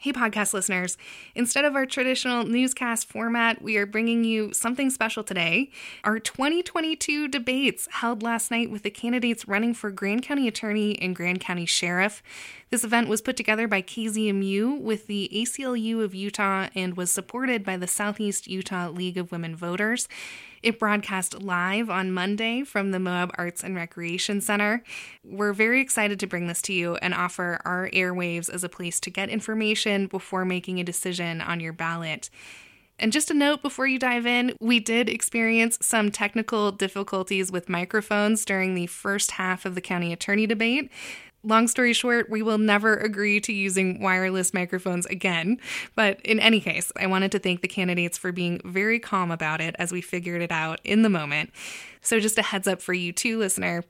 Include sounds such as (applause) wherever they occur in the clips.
Hey, podcast listeners. Instead of our traditional newscast format, we are bringing you something special today. Our 2022 debates held last night with the candidates running for Grand County Attorney and Grand County Sheriff. This event was put together by KZMU with the ACLU of Utah and was supported by the Southeast Utah League of Women Voters. It broadcast live on Monday from the Moab Arts and Recreation Center. We're very excited to bring this to you and offer our airwaves as a place to get information before making a decision on your ballot. And just a note before you dive in, we did experience some technical difficulties with microphones during the first half of the county attorney debate. Long story short, we will never agree to using wireless microphones again. But in any case, I wanted to thank the candidates for being very calm about it as we figured it out in the moment. So, just a heads up for you, too, listener.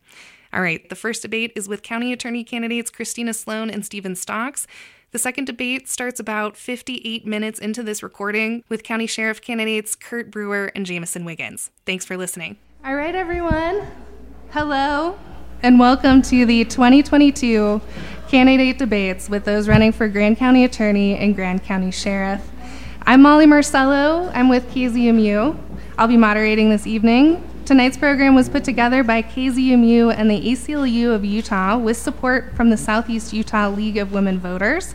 All right, the first debate is with county attorney candidates Christina Sloan and Stephen Stocks. The second debate starts about 58 minutes into this recording with county sheriff candidates Kurt Brewer and Jamison Wiggins. Thanks for listening. All right, everyone. Hello and welcome to the 2022 candidate debates with those running for Grand County Attorney and Grand County Sheriff. I'm Molly Marcello. I'm with KZMU. I'll be moderating this evening. Tonight's program was put together by KZMU and the ACLU of Utah with support from the Southeast Utah League of Women Voters.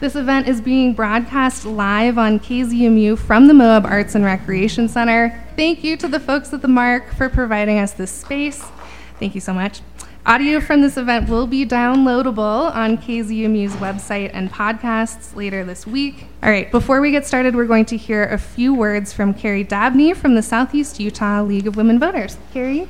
This event is being broadcast live on KZMU from the Moab Arts and Recreation Center. Thank you to the folks at the MARC for providing us this space. Thank you so much. Audio from this event will be downloadable on KZMU's website and podcasts later this week. All right, before we get started, we're going to hear a few words from Carrie Dabney from the Southeast Utah League of Women Voters. Carrie?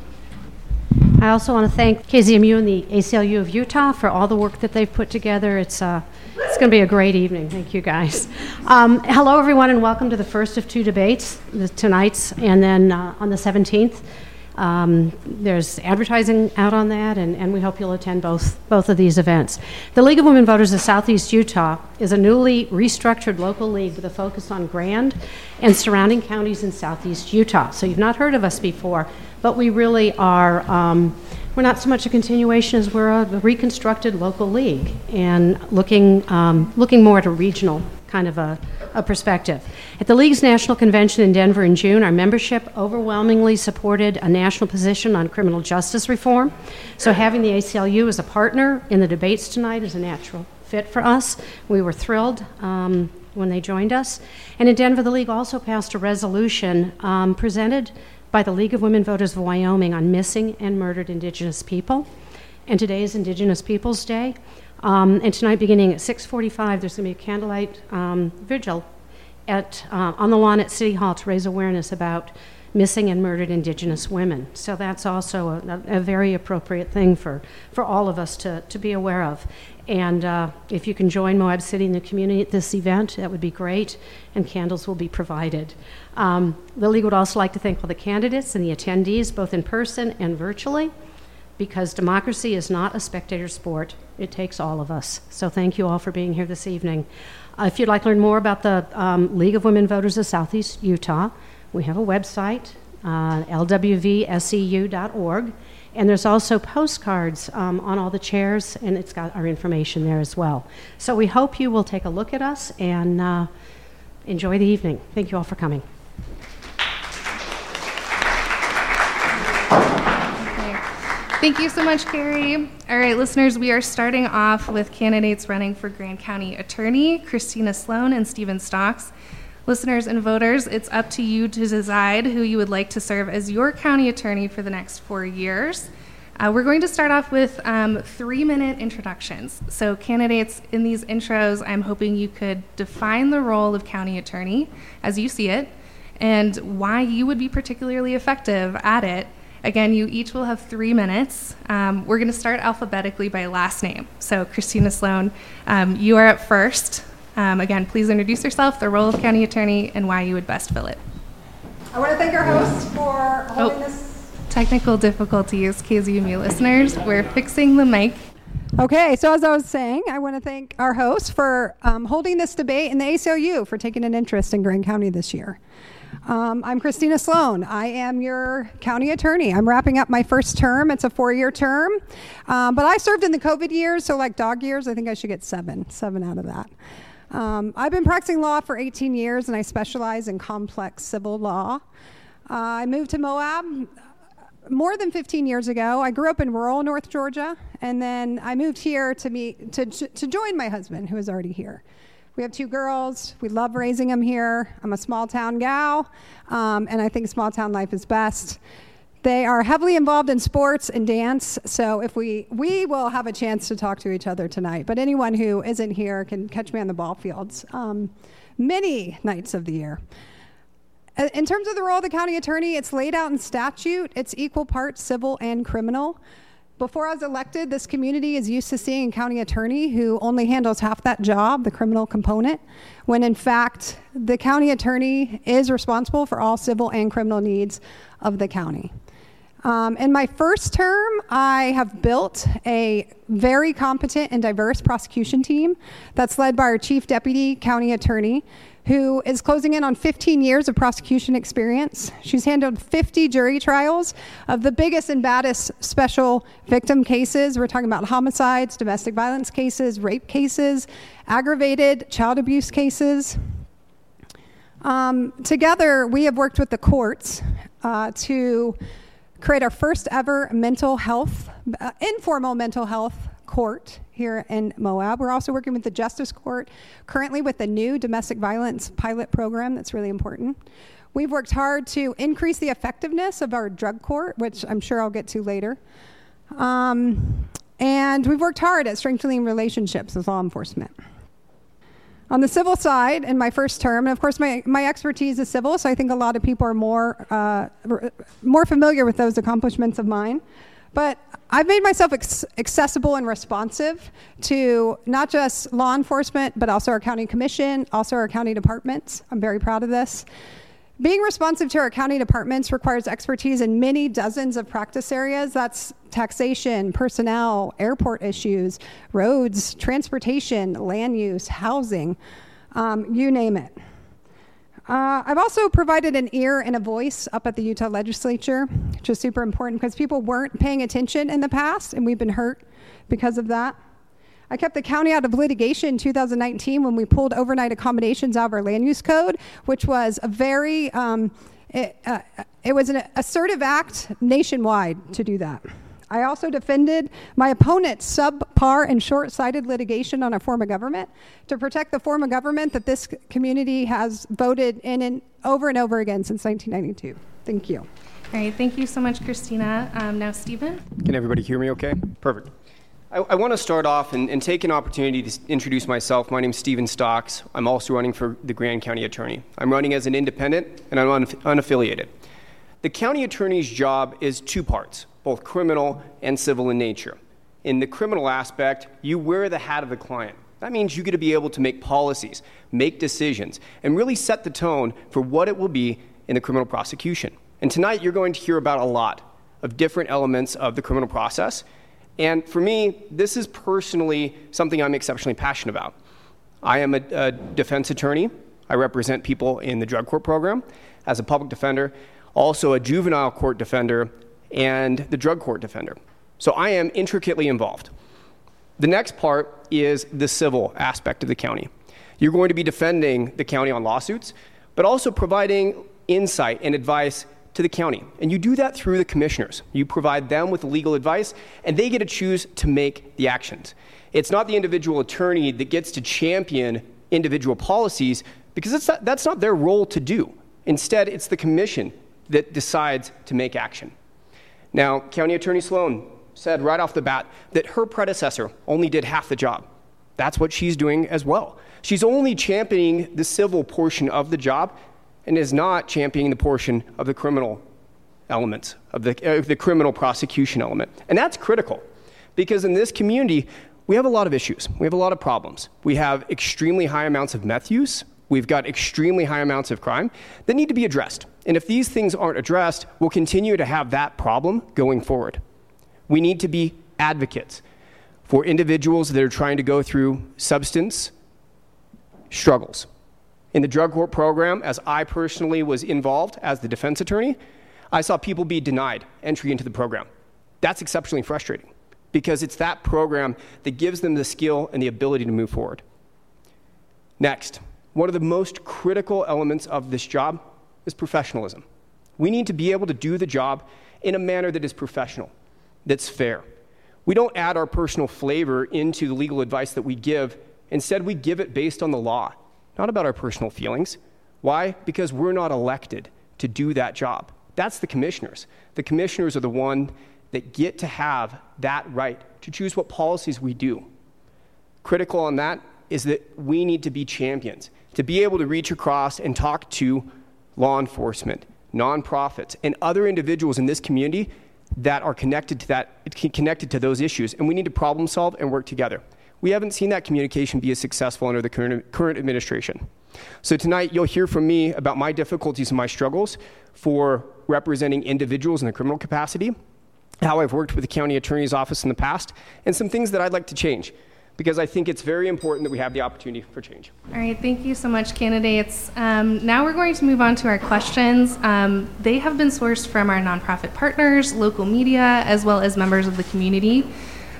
I also want to thank KZMU and the ACLU of Utah for all the work that they've put together. It's uh, it's going to be a great evening. Thank you, guys. Um, hello, everyone, and welcome to the first of two debates, tonight's, and then uh, on the 17th. Um, there's advertising out on that, and, and we hope you'll attend both, both of these events. The League of Women Voters of Southeast Utah is a newly restructured local league with a focus on Grand and surrounding counties in Southeast Utah. So you've not heard of us before, but we really are. Um, we're not so much a continuation as we're a reconstructed local league and looking, um, looking more at a regional kind of a, a perspective. At the League's National Convention in Denver in June, our membership overwhelmingly supported a national position on criminal justice reform. So having the ACLU as a partner in the debates tonight is a natural fit for us. We were thrilled um, when they joined us. And in Denver, the League also passed a resolution um, presented by the League of Women Voters of Wyoming on missing and murdered Indigenous people. And today is Indigenous Peoples Day. Um, and tonight, beginning at 6:45, there's going to be a candlelight um, vigil at uh, on the lawn at City Hall to raise awareness about missing and murdered Indigenous women. So that's also a, a very appropriate thing for, for all of us to, to be aware of. And uh, if you can join Moab City and the community at this event, that would be great, and candles will be provided. Um, the League would also like to thank all the candidates and the attendees, both in person and virtually because democracy is not a spectator sport. It takes all of us. So thank you all for being here this evening. Uh, if you'd like to learn more about the um, League of Women Voters of Southeast Utah, we have a website, uh, lwvseu.org, and there's also postcards um, on all the chairs, and it's got our information there as well. So we hope you will take a look at us and uh, enjoy the evening. Thank you all for coming. Thank you so much, Carrie. All right, listeners, we are starting off with candidates running for Grand County Attorney, Christina Sloan and Stephen Stocks. Listeners and voters, it's up to you to decide who you would like to serve as your county attorney for the next four years. Uh, we're going to start off with um, three minute introductions. So, candidates, in these intros, I'm hoping you could define the role of county attorney as you see it and why you would be particularly effective at it Again, you each will have three minutes. Um, we're going to start alphabetically by last name. So, Christina Sloan, um, you are up first. Um, again, please introduce yourself, the role of county attorney, and why you would best fill it. I want to thank our hosts for holding oh, this. Technical difficulties, KZMU listeners. We're fixing the mic. Okay, so as I was saying, I want to thank our hosts for um, holding this debate and the ACLU for taking an interest in Grand County this year. Um, I'm Christina Sloan. I am your county attorney. I'm wrapping up my first term. It's a four year term. Um, but I served in the COVID years, so like dog years, I think I should get seven, seven out of that. Um, I've been practicing law for 18 years and I specialize in complex civil law. Uh, I moved to Moab more than 15 years ago. I grew up in rural North Georgia and then I moved here to meet to, to join my husband who is already here. We have two girls. We love raising them here. I'm a small town gal, um, and I think small town life is best. They are heavily involved in sports and dance, so if we we will have a chance to talk to each other tonight. But anyone who isn't here can catch me on the ball fields um, many nights of the year. In terms of the role of the county attorney, it's laid out in statute. It's equal parts civil and criminal. Before I was elected, this community is used to seeing a county attorney who only handles half that job, the criminal component, when in fact, the county attorney is responsible for all civil and criminal needs of the county. Um, in my first term, I have built a very competent and diverse prosecution team that's led by our chief deputy county attorney, who is closing in on 15 years of prosecution experience. She's handled 50 jury trials of the biggest and baddest special victim cases. We're talking about homicides, domestic violence cases, rape cases, aggravated child abuse cases. Um, together, we have worked with the courts uh, to create our first ever mental health, uh, informal mental health court here in Moab. We're also working with the Justice Court, currently with the new domestic violence pilot program that's really important. We've worked hard to increase the effectiveness of our drug court, which I'm sure I'll get to later. Um, and we've worked hard at strengthening relationships with law enforcement. On the civil side, in my first term, and of course my, my expertise is civil, so I think a lot of people are more, uh, more familiar with those accomplishments of mine. But I've made myself ex- accessible and responsive to not just law enforcement, but also our county commission, also our county departments. I'm very proud of this. Being responsive to our county departments requires expertise in many dozens of practice areas. That's taxation, personnel, airport issues, roads, transportation, land use, housing, um, you name it. Uh, I've also provided an ear and a voice up at the Utah legislature, which is super important because people weren't paying attention in the past, and we've been hurt because of that. I kept the county out of litigation in 2019 when we pulled overnight accommodations out of our land use code, which was a very, um, it, uh, it was an assertive act nationwide to do that. I also defended my opponent's subpar and short sighted litigation on a form of government to protect the form of government that this community has voted in and over and over again since 1992. Thank you. All right, thank you so much, Christina. Um, now, Stephen. Can everybody hear me okay? Perfect. I, I want to start off and, and, take an opportunity to introduce myself. My name is Stephen Stocks. I'm also running for the Grand County Attorney. I'm running as an independent and I'm unaffiliated. The county attorney's job is two parts both criminal and civil in nature. In the criminal aspect, you wear the hat of the client. That means you get to be able to make policies, make decisions, and really set the tone for what it will be in the criminal prosecution. And tonight you're going to hear about a lot of different elements of the criminal process. And for me, this is personally something I'm exceptionally passionate about. I am a, a defense attorney. I represent people in the drug court program as a public defender, also a juvenile court defender, and the drug court defender. So I am intricately involved. The next part is the civil aspect of the county. You're going to be defending the county on lawsuits, but also providing insight and advice to the county. And you do that through the commissioners. You provide them with legal advice, and they get to choose to make the actions. It's not the individual attorney that gets to champion individual policies because that's not, that's not their role to do. Instead, it's the commission that decides to make action. Now, County Attorney Sloan said right off the bat that her predecessor only did half the job. That's what she's doing as well. She's only championing the civil portion of the job and is not championing the portion of the criminal elements, of the, uh, the criminal prosecution element. And that's critical because in this community, we have a lot of issues. We have a lot of problems. We have extremely high amounts of meth use. We've got extremely high amounts of crime that need to be addressed. And if these things aren't addressed, we'll continue to have that problem going forward. We need to be advocates for individuals that are trying to go through substance struggles. In the drug court program, as I personally was involved as the defense attorney, I saw people be denied entry into the program. That's exceptionally frustrating because it's that program that gives them the skill and the ability to move forward. Next, one of the most critical elements of this job is professionalism. We need to be able to do the job in a manner that is professional, that's fair. We don't add our personal flavor into the legal advice that we give. Instead, we give it based on the law, not about our personal feelings. Why? Because we're not elected to do that job. That's the commissioners. The commissioners are the one that get to have that right to choose what policies we do. Critical on that is that we need to be champions, to be able to reach across and talk to law enforcement, nonprofits, and other individuals in this community that are connected to that connected to those issues. And we need to problem solve and work together. We haven't seen that communication be as successful under the current, current administration. So tonight you'll hear from me about my difficulties and my struggles for representing individuals in the criminal capacity how i've worked with the county attorney's office in the past and some things that i'd like to change because I think it's very important that we have the opportunity for change. All right, thank you so much, candidates. Um, now we're going to move on to our questions. Um, they have been sourced from our nonprofit partners, local media, as well as members of the community.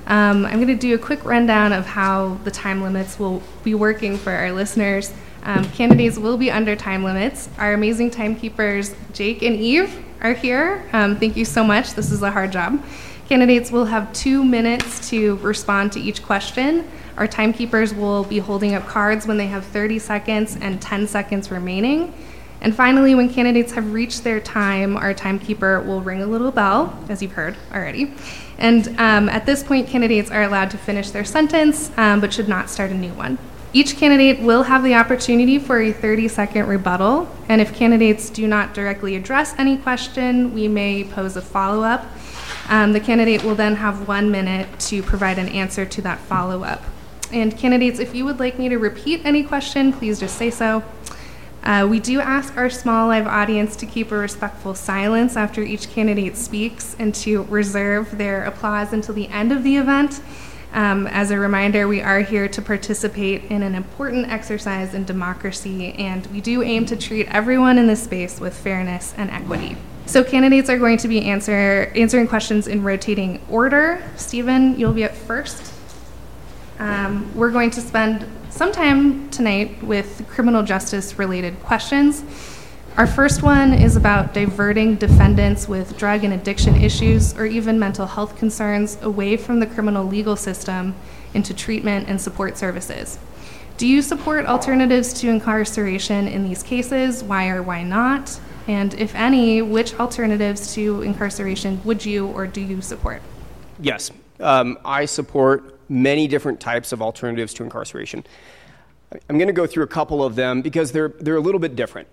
Um, I'm going to do a quick rundown of how the time limits will be working for our listeners. Um, candidates will be under time limits. Our amazing timekeepers, Jake and Eve, are here. Um, thank you so much. This is a hard job. Candidates will have two minutes to respond to each question. Our timekeepers will be holding up cards when they have 30 seconds and 10 seconds remaining. And finally, when candidates have reached their time, our timekeeper will ring a little bell, as you've heard already. And um, at this point, candidates are allowed to finish their sentence, um, but should not start a new one. Each candidate will have the opportunity for a 30 second rebuttal, and if candidates do not directly address any question, we may pose a follow up um, the candidate will then have one minute to provide an answer to that follow up. And candidates, if you would like me to repeat any question, please just say so. Uh, we do ask our small live audience to keep a respectful silence after each candidate speaks and to reserve their applause until the end of the event. Um, as a reminder, we are here to participate in an important exercise in democracy, and we do aim to treat everyone in this space with fairness and equity. So candidates are going to be answer, answering questions in rotating order. Stephen, you'll be up first. Um, we're going to spend some time tonight with criminal justice related questions. Our first one is about diverting defendants with drug and addiction issues or even mental health concerns away from the criminal legal system into treatment and support services. Do you support alternatives to incarceration in these cases? Why or why not? And if any, which alternatives to incarceration would you or do you support? Yes, um, I support many different types of alternatives to incarceration. I'm going to go through a couple of them because they're, they're a little bit different.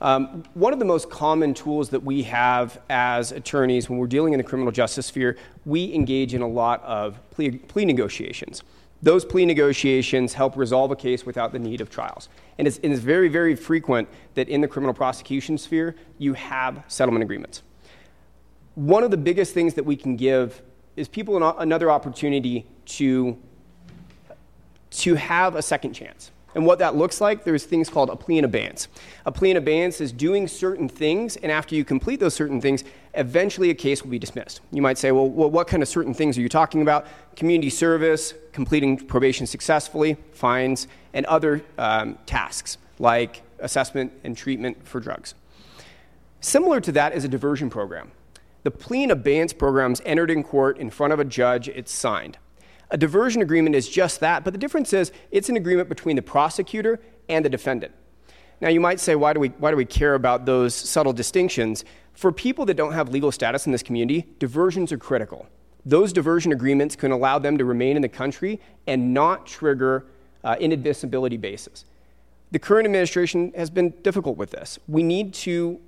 Um, one of the most common tools that we have as attorneys when we're dealing in the criminal justice sphere, we engage in a lot of plea, plea negotiations. Those plea negotiations help resolve a case without the need of trials. And it's, it's very, very frequent that in the criminal prosecution sphere, you have settlement agreements. One of the biggest things that we can give is people an, another opportunity to, to have a second chance. And what that looks like, there's things called a plea in abeyance. A plea in abeyance is doing certain things, and after you complete those certain things, eventually a case will be dismissed. You might say, well, well what kind of certain things are you talking about? Community service, completing probation successfully, fines, and other um, tasks like assessment and treatment for drugs. Similar to that is a diversion program. The plea in abeyance program is entered in court in front of a judge, it's signed. A diversion agreement is just that, but the difference is it's an agreement between the prosecutor and the defendant. Now, you might say, why do we, why do we care about those subtle distinctions? For people that don't have legal status in this community, diversions are critical. Those diversion agreements can allow them to remain in the country and not trigger uh, inadmissibility basis. The current administration has been difficult with this. We need to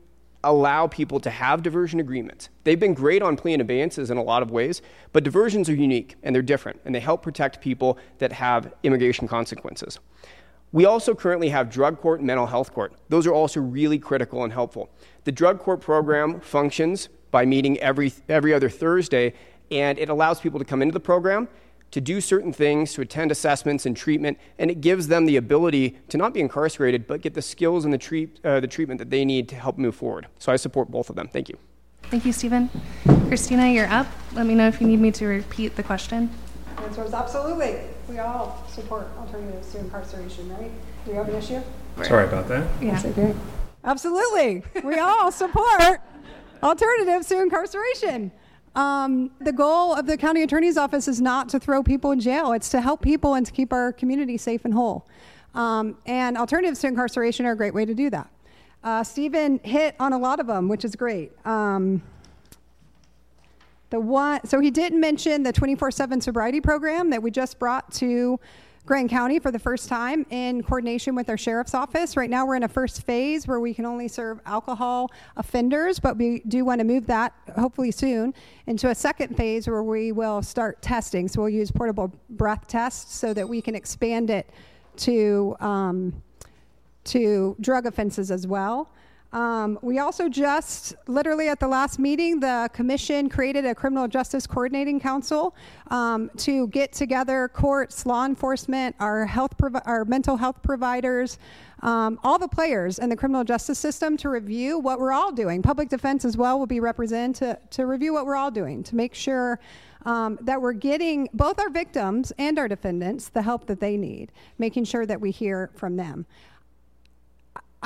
allow people to have diversion agreements. They've been great on plea and abeyances in a lot of ways, but diversions are unique and they're different, and they help protect people that have immigration consequences. We also currently have drug court and mental health court. Those are also really critical and helpful. The drug court program functions by meeting every, every other Thursday, and it allows people to come into the program to do certain things, to attend assessments and treatment, and it gives them the ability to not be incarcerated, but get the skills and the, treat, uh, the treatment that they need to help move forward. So I support both of them. Thank you. Thank you, Stephen. Christina, you're up. Let me know if you need me to repeat the question. The answer is absolutely. We all support alternatives to incarceration, right? Do you have an issue? Sorry about that. Yeah. Okay. Absolutely. We all support (laughs) alternatives to incarceration. Um, the goal of the county attorney's office is not to throw people in jail, it's to help people and to keep our community safe and whole. Um, and alternatives to incarceration are a great way to do that. Uh, Stephen hit on a lot of them, which is great. Um, the one, so he didn't mention the 24/7 sobriety program that we just brought to Grand County for the first time in coordination with our sheriff's office. Right now, we're in a first phase where we can only serve alcohol offenders, but we do want to move that hopefully soon into a second phase where we will start testing. So we'll use portable breath tests so that we can expand it to um, to drug offenses as well. Um, we also just, literally at the last meeting, the commission created a criminal justice coordinating council um, to get together courts, law enforcement, our health, provi- our mental health providers, um, all the players in the criminal justice system to review what we're all doing. Public defense as well will be represented to, to review what we're all doing to make sure um, that we're getting both our victims and our defendants the help that they need, making sure that we hear from them.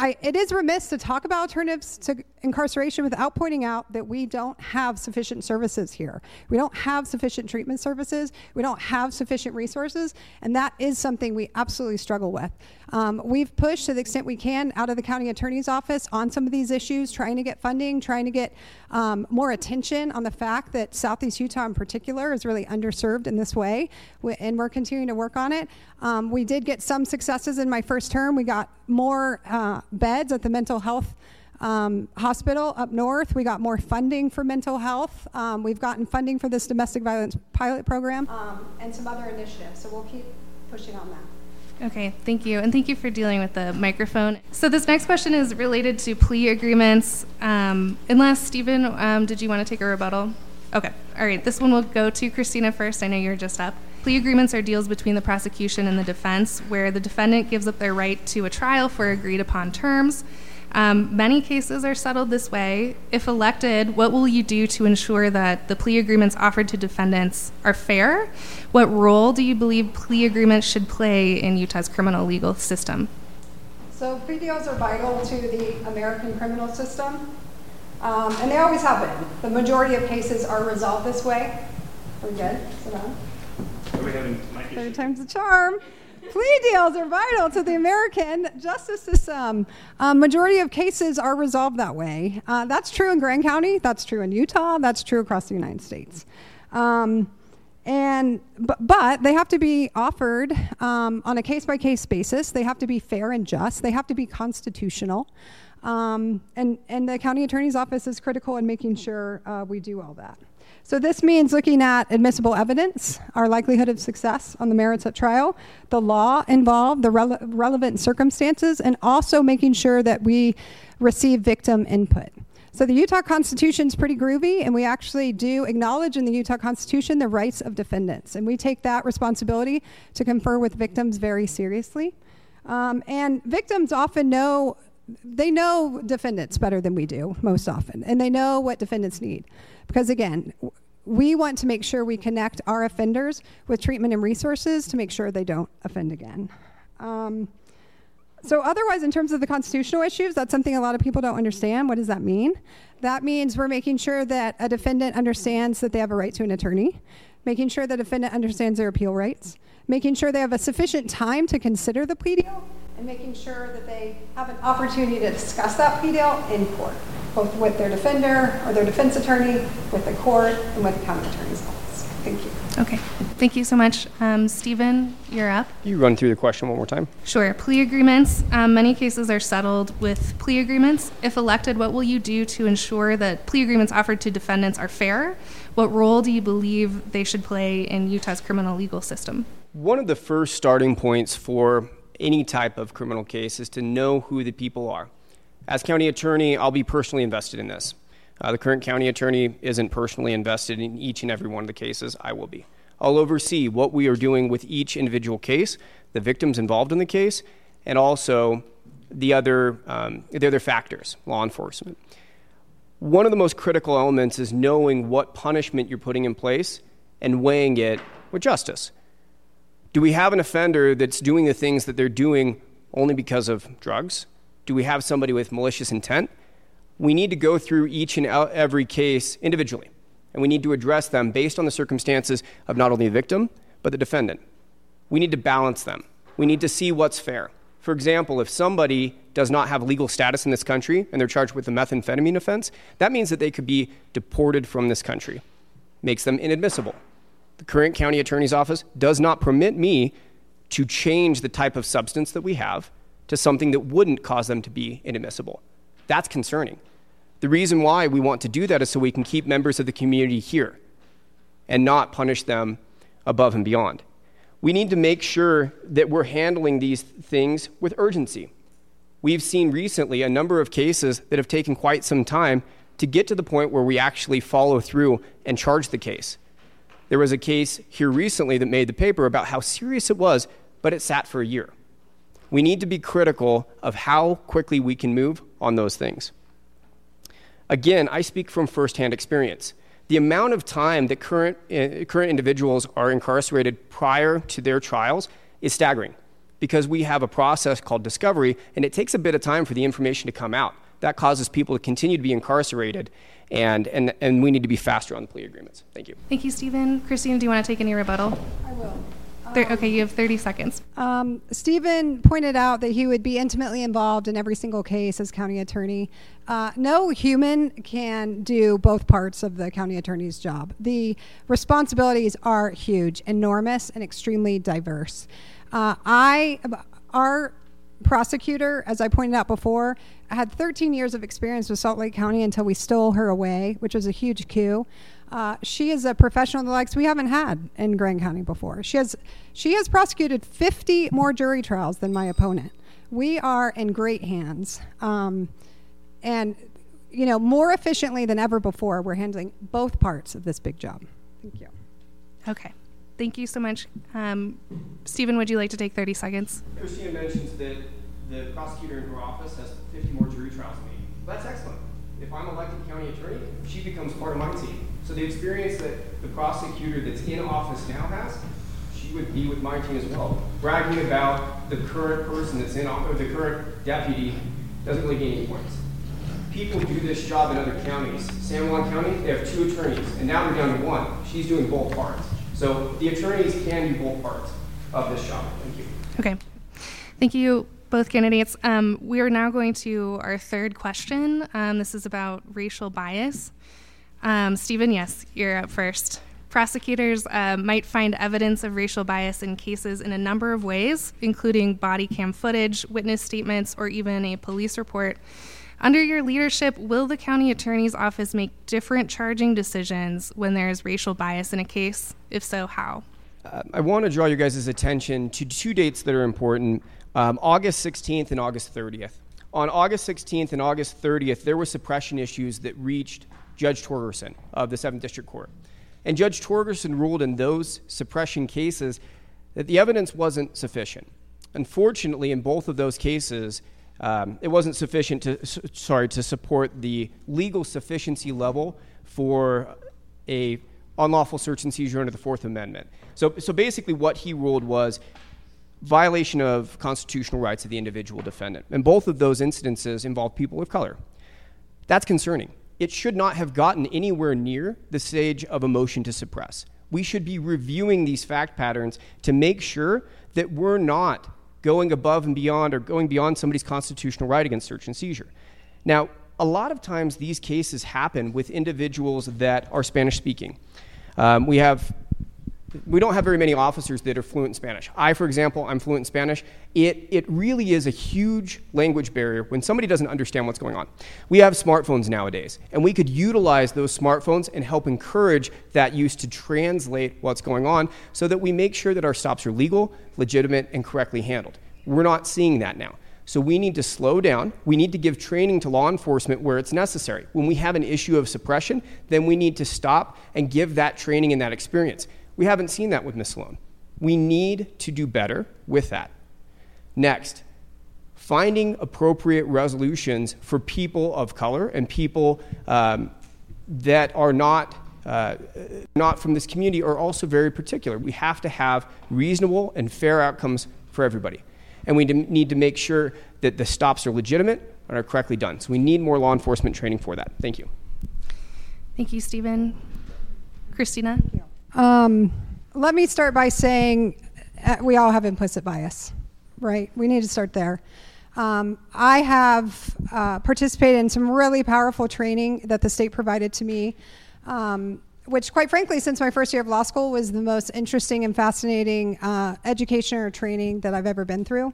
I, it is remiss to talk about alternatives to incarceration without pointing out that we don't have sufficient services here. We don't have sufficient treatment services. We don't have sufficient resources, and that is something we absolutely struggle with. Um, we've pushed to the extent we can out of the county attorney's office on some of these issues, trying to get funding, trying to get um, more attention on the fact that Southeast Utah in particular is really underserved in this way, we, and we're continuing to work on it. Um, we did get some successes in my first term. We got more uh, beds at the mental health um, hospital up north. We got more funding for mental health. Um, we've gotten funding for this domestic violence pilot program um, and some other initiatives. So we'll keep pushing on that. Okay, thank you. And thank you for dealing with the microphone. So, this next question is related to plea agreements. Um, unless, Stephen, um, did you want to take a rebuttal? Okay, all right. This one will go to Christina first. I know you're just up. Plea agreements are deals between the prosecution and the defense where the defendant gives up their right to a trial for agreed upon terms. Um, many cases are settled this way. If elected, what will you do to ensure that the plea agreements offered to defendants are fair? What role do you believe plea agreements should play in Utah's criminal legal system? So, plea deals are vital to the American criminal system, um, and they always have been. The majority of cases are resolved this way. We're good? Sit down. Are we having Third time's the charm. Plea deals are vital to the American justice system. Um, majority of cases are resolved that way. Uh, that's true in Grand County. That's true in Utah. That's true across the United States. Um, and but, but they have to be offered um, on a case by case basis. They have to be fair and just. They have to be constitutional. Um, and and the county attorney's office is critical in making sure uh, we do all that. So this means looking at admissible evidence, our likelihood of success on the merits at trial, the law involved, the rele- relevant circumstances, and also making sure that we receive victim input. So the Utah Constitution is pretty groovy, and we actually do acknowledge in the Utah Constitution the rights of defendants, and we take that responsibility to confer with victims very seriously. Um, and victims often know they know defendants better than we do most often, and they know what defendants need. Because again, we want to make sure we connect our offenders with treatment and resources to make sure they don't offend again. Um, so, otherwise, in terms of the constitutional issues, that's something a lot of people don't understand. What does that mean? That means we're making sure that a defendant understands that they have a right to an attorney, making sure the defendant understands their appeal rights, making sure they have a sufficient time to consider the plea deal, and making sure that they have an opportunity to discuss that plea deal in court, both with their defender or their defense attorney, with the court, and with the county attorney's office. Thank you. Okay, thank you so much. Um, Stephen, you're up. You run through the question one more time. Sure. Plea agreements. Um, many cases are settled with plea agreements. If elected, what will you do to ensure that plea agreements offered to defendants are fair? What role do you believe they should play in Utah's criminal legal system? One of the first starting points for any type of criminal case is to know who the people are. As county attorney, I'll be personally invested in this. Uh, the current county attorney isn't personally invested in each and every one of the cases. I will be. I'll oversee what we are doing with each individual case, the victims involved in the case, and also the other, um, the other factors, law enforcement. One of the most critical elements is knowing what punishment you're putting in place and weighing it with justice. Do we have an offender that's doing the things that they're doing only because of drugs? Do we have somebody with malicious intent? We need to go through each and every case individually, and we need to address them based on the circumstances of not only the victim, but the defendant. We need to balance them. We need to see what's fair. For example, if somebody does not have legal status in this country and they're charged with a methamphetamine offense, that means that they could be deported from this country. Makes them inadmissible. The current county attorney's office does not permit me to change the type of substance that we have to something that wouldn't cause them to be inadmissible. That's concerning. The reason why we want to do that is so we can keep members of the community here and not punish them above and beyond we need to make sure that we're handling these things with urgency. We've seen recently a number of cases that have taken quite some time to get to the point where we actually follow through and charge the case. There was a case here recently that made the paper about how serious it was, but it sat for a year. We need to be critical of how quickly we can move on those things. Again, I speak from firsthand experience the amount of time that current, uh, current individuals are incarcerated prior to their trials is staggering because we have a process called discovery, and it takes a bit of time for the information to come out. That causes people to continue to be incarcerated, and, and, and we need to be faster on the plea agreements. Thank you. Thank you, Stephen. Christine, do you want to take any rebuttal? I will. Thir- okay, you have 30 seconds. Um, Stephen pointed out that he would be intimately involved in every single case as county attorney. Uh, no human can do both parts of the county attorney's job. The responsibilities are huge, enormous, and extremely diverse. Uh, I, our prosecutor, as I pointed out before, had 13 years of experience with Salt Lake County until we stole her away, which was a huge coup. Uh, she is a professional the likes we haven't had in Grand County before. She has she has prosecuted 50 more jury trials than my opponent. We are in great hands, um, and you know more efficiently than ever before. We're handling both parts of this big job. Thank you. Okay. Thank you so much. Um, Stephen, would you like to take 30 seconds? Christina mentions that the prosecutor in her office has 50 more jury trials than me. That's excellent. If I'm elected county attorney, she becomes part of my team. So the experience that the prosecutor that's in office now has, would be with my team as well. Bragging about the current person that's in office, the current deputy, doesn't really gain any points. People do this job in other counties. San Juan County, they have two attorneys, and now they're down to one. She's doing both parts. So the attorneys can do both parts of this job. Thank you. Okay. Thank you, both candidates. Um, we are now going to our third question. Um, this is about racial bias. Um, Stephen, yes, you're up first. Prosecutors uh, might find evidence of racial bias in cases in a number of ways, including body cam footage, witness statements, or even a police report. Under your leadership, will the county attorney's office make different charging decisions when there is racial bias in a case? If so, how? Uh, I want to draw you guys' attention to two dates that are important um, August 16th and August 30th. On August 16th and August 30th, there were suppression issues that reached Judge Torgerson of the 7th District Court. And Judge Torgerson ruled in those suppression cases that the evidence wasn't sufficient. Unfortunately, in both of those cases, um, it wasn't sufficient to sorry to support the legal sufficiency level for a unlawful search and seizure under the Fourth Amendment. So, so basically, what he ruled was violation of constitutional rights of the individual defendant. And both of those incidences involved people of color. That's concerning it should not have gotten anywhere near the stage of a motion to suppress. We should be reviewing these fact patterns to make sure that we're not going above and beyond or going beyond somebody's constitutional right against search and seizure. Now, a lot of times these cases happen with individuals that are Spanish speaking. Um, we have we don't have very many officers that are fluent in Spanish. I, for example, I'm fluent in Spanish. It, it really is a huge language barrier when somebody doesn't understand what's going on. We have smartphones nowadays, and we could utilize those smartphones and help encourage that use to translate what's going on so that we make sure that our stops are legal, legitimate, and correctly handled. We're not seeing that now. So we need to slow down. We need to give training to law enforcement where it's necessary. When we have an issue of suppression, then we need to stop and give that training and that experience. We haven't seen that with Ms. Sloan. We need to do better with that. Next, finding appropriate resolutions for people of color and people um, that are not uh, not from this community are also very particular. We have to have reasonable and fair outcomes for everybody. And we need to make sure that the stops are legitimate and are correctly done. So we need more law enforcement training for that. Thank you. Thank you, Stephen. Christina? Um, let me start by saying uh, we all have implicit bias, right? We need to start there. Um, I have uh, participated in some really powerful training that the state provided to me, um, which, quite frankly, since my first year of law school, was the most interesting and fascinating uh, education or training that I've ever been through.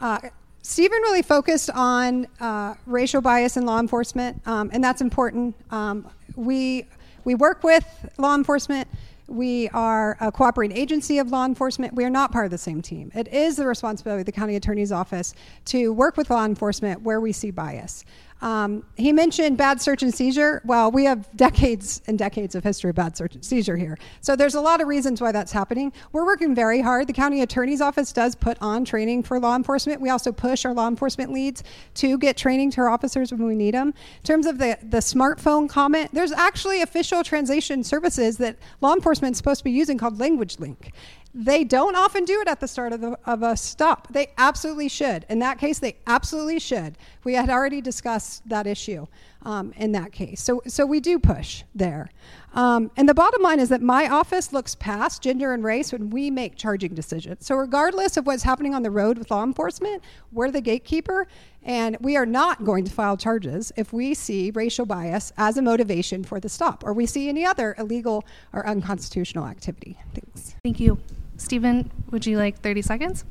Uh, Stephen really focused on uh, racial bias in law enforcement, um, and that's important. Um, we we work with law enforcement we are a cooperating agency of law enforcement. We are not part of the same team. It is the responsibility of the county attorney's office to work with law enforcement where we see bias. Um, he mentioned bad search and seizure. Well, we have decades and decades of history of bad search and seizure here. So there's a lot of reasons why that's happening. We're working very hard. The county attorney's office does put on training for law enforcement. We also push our law enforcement leads to get training to our officers when we need them. In terms of the, the smartphone comment, there's actually official translation services that law enforcement is supposed to be using called Language Link. They don't often do it at the start of, the, of a stop. They absolutely should. In that case, they absolutely should. We had already discussed that issue um, in that case. So, so we do push there. Um, and the bottom line is that my office looks past gender and race when we make charging decisions. So, regardless of what's happening on the road with law enforcement, we're the gatekeeper, and we are not going to file charges if we see racial bias as a motivation for the stop or we see any other illegal or unconstitutional activity. Thanks. Thank you. Stephen, would you like 30 seconds?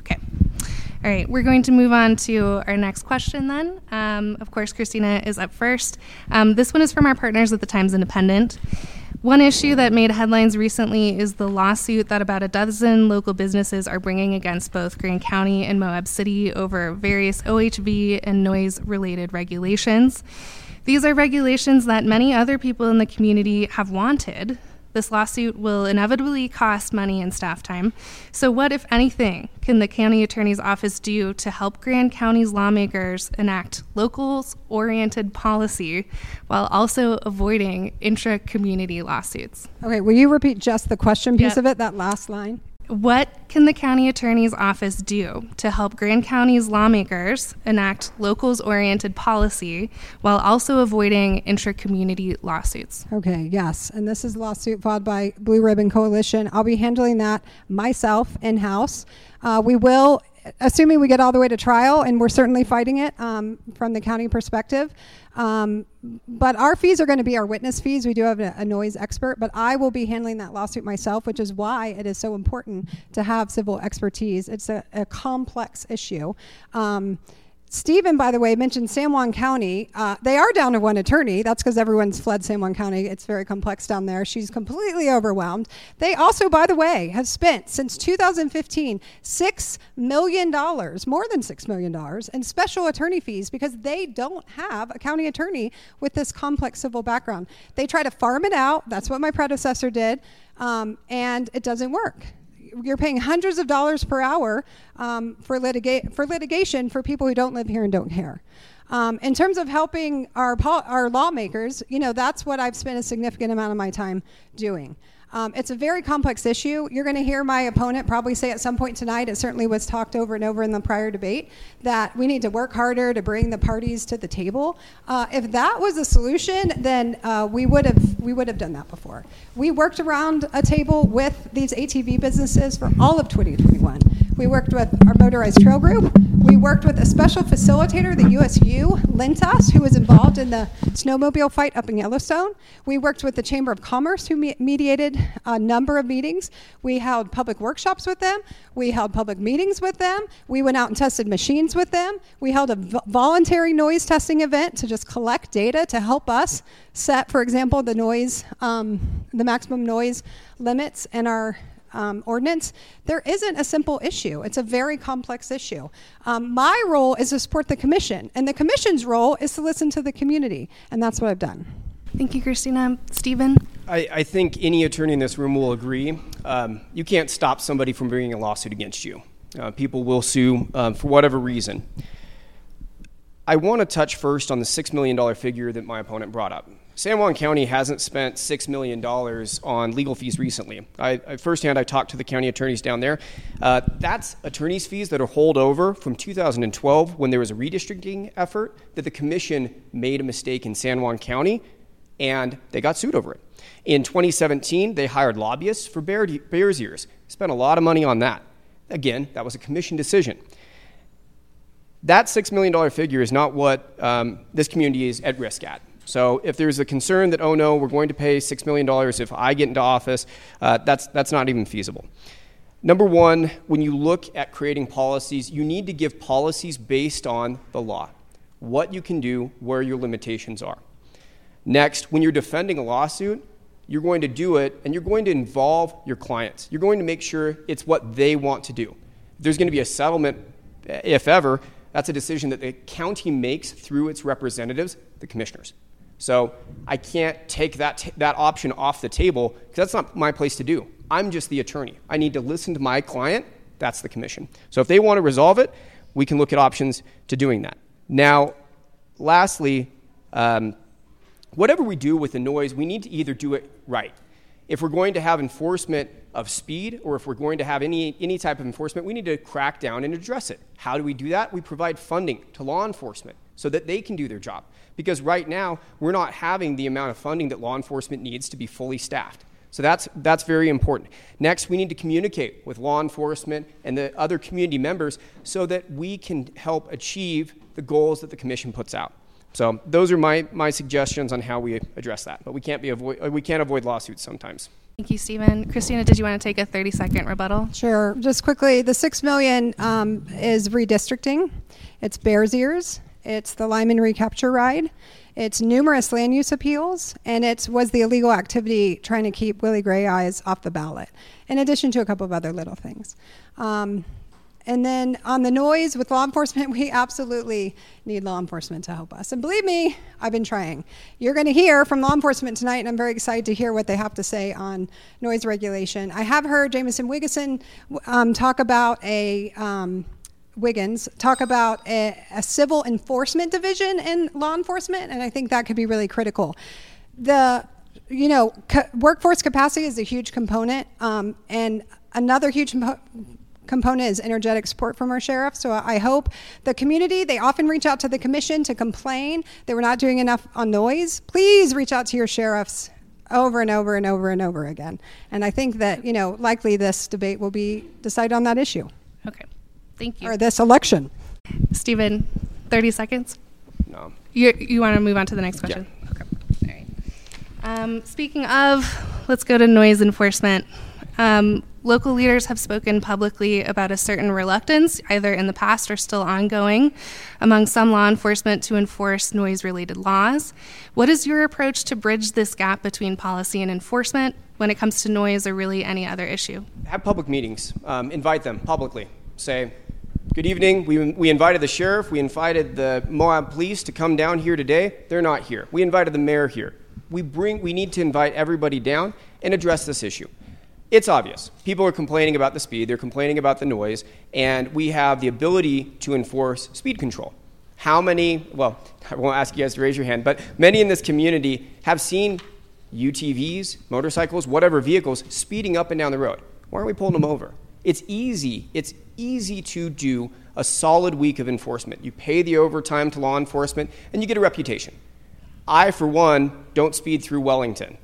Okay. All right, we're going to move on to our next question then. Um, of course, Christina is up first. Um, this one is from our partners at the Times Independent. One issue that made headlines recently is the lawsuit that about a dozen local businesses are bringing against both Grand County and Moab City over various OHV and noise related regulations. These are regulations that many other people in the community have wanted, this lawsuit will inevitably cost money and staff time. So, what, if anything, can the county attorney's office do to help Grand County's lawmakers enact locals oriented policy while also avoiding intra community lawsuits? Okay, will you repeat just the question piece Yep. of it, that last line? What can the county attorney's office do to help Grand County's lawmakers enact locals oriented policy while also avoiding intra community lawsuits? Okay, yes. And this is lawsuit filed by Blue Ribbon Coalition. I'll be handling that myself in house. Uh, we will, assuming we get all the way to trial, and we're certainly fighting it um, from the county perspective. Um, but our fees are going to be our witness fees. We do have a, a noise expert, but I will be handling that lawsuit myself, which is why it is so important to have civil expertise. It's a, a complex issue. Um, Stephen, by the way, mentioned San Juan County. Uh, they are down to one attorney. That's because everyone's fled San Juan County. It's very complex down there. She's completely overwhelmed. They also, by the way, have spent since 2015 $6 million, more than $6 million, in special attorney fees because they don't have a county attorney with this complex civil background. They try to farm it out. That's what my predecessor did, um, and it doesn't work you're paying hundreds of dollars per hour um, for, litiga- for litigation for people who don't live here and don't care. Um, in terms of helping our, our lawmakers, you know, that's what I've spent a significant amount of my time doing. Um, it's a very complex issue. You're going to hear my opponent probably say at some point tonight, it certainly was talked over and over in the prior debate, that we need to work harder to bring the parties to the table. Uh, if that was a solution, then uh, we would have we would have done that before. We worked around a table with these ATV businesses for all of 2021. We worked with our motorized trail group. We worked with a special facilitator the USU Lintas, who was involved in the snowmobile fight up in Yellowstone. We worked with the Chamber of Commerce, who me- mediated a number of meetings. We held public workshops with them. We held public meetings with them. We went out and tested machines with them. We held a v- voluntary noise testing event to just collect data to help us set, for example, the noise, um, the maximum noise limits in our um, ordinance, there isn't a simple issue. It's a very complex issue. Um, my role is to support the commission, and the commission's role is to listen to the community, and that's what I've done. Thank you, Christina. Stephen? I, I think any attorney in this room will agree. Um, you can't stop somebody from bringing a lawsuit against you. Uh, people will sue um, for whatever reason. I want to touch first on the $6 million figure that my opponent brought up. San Juan County hasn't spent $6 million on legal fees recently. I, I, firsthand, I talked to the county attorneys down there. Uh, that's attorneys' fees that are hold over from 2012 when there was a redistricting effort that the commission made a mistake in San Juan County and they got sued over it. In 2017, they hired lobbyists for Bear, Bears Ears, spent a lot of money on that. Again, that was a commission decision. That $6 million figure is not what um, this community is at risk at. So if there's a concern that, oh no, we're going to pay $6 million if I get into office, uh, that's, that's not even feasible. Number one, when you look at creating policies, you need to give policies based on the law what you can do, where your limitations are. Next, when you're defending a lawsuit, you're going to do it and you're going to involve your clients. You're going to make sure it's what they want to do. There's going to be a settlement, if ever, that's a decision that the county makes through its representatives, the commissioners. So I can't take that, t- that option off the table because that's not my place to do. I'm just the attorney. I need to listen to my client. That's the commission. So if they want to resolve it, we can look at options to doing that. Now, lastly, um, whatever we do with the noise, we need to either do it right. If we're going to have enforcement of speed or if we're going to have any, any type of enforcement, we need to crack down and address it. How do we do that? We provide funding to law enforcement so that they can do their job. Because right now, we're not having the amount of funding that law enforcement needs to be fully staffed. So that's, that's very important. Next, we need to communicate with law enforcement and the other community members so that we can help achieve the goals that the commission puts out. So those are my, my suggestions on how we address that. But we can't, be avoid, we can't avoid lawsuits sometimes. Thank you, Stephen. Christina, did you want to take a 30 second rebuttal? Sure. Just quickly, the six million um, is redistricting. It's Bears Ears. It's the Lyman recapture ride. It's numerous land use appeals, and it was the illegal activity trying to keep Willie Grayeyes off the ballot, in addition to a couple of other little things. Um, and then on the noise with law enforcement, (laughs) we absolutely need law enforcement to help us. And believe me, I've been trying. You're going to hear from law enforcement tonight, and I'm very excited to hear what they have to say on noise regulation. I have heard Jamison Wiggison um, talk about a um, Wiggins talk about a, a, civil enforcement division in law enforcement, and I think that could be really critical. The you know co- workforce capacity is a huge component, um, and another huge compo- component is energetic support from our sheriff. So I hope the community they often reach out to the commission to complain that we're not doing enough on noise. Please reach out to your sheriffs over and over and over and over again. And I think that you know likely this debate will be decided on that issue. Okay. Thank you. Or this election. Stephen, 30 seconds? No. You, you want to move on to the next question? Yeah. Okay. All right. Um, speaking of, let's go to noise enforcement. Um, local leaders have spoken publicly about a certain reluctance, either in the past or still ongoing, among some law enforcement to enforce noise related laws. What is your approach to bridge this gap between policy and enforcement when it comes to noise or really any other issue? Have public meetings, um, invite them publicly. Say, Good evening. We, we invited the sheriff, we invited the Moab police to come down here today. They're not here. We invited the mayor here. We, bring, we need to invite everybody down and address this issue. It's obvious. People are complaining about the speed, they're complaining about the noise, and we have the ability to enforce speed control. How many, well, (laughs) I won't ask you guys to raise your hand, but many in this community have seen UTVs, motorcycles, whatever vehicles speeding up and down the road. Why aren't we pulling them over? It's easy. It's easy to do a solid week of enforcement. You pay the overtime to law enforcement, and you get a reputation. I, for one, don't speed through Wellington.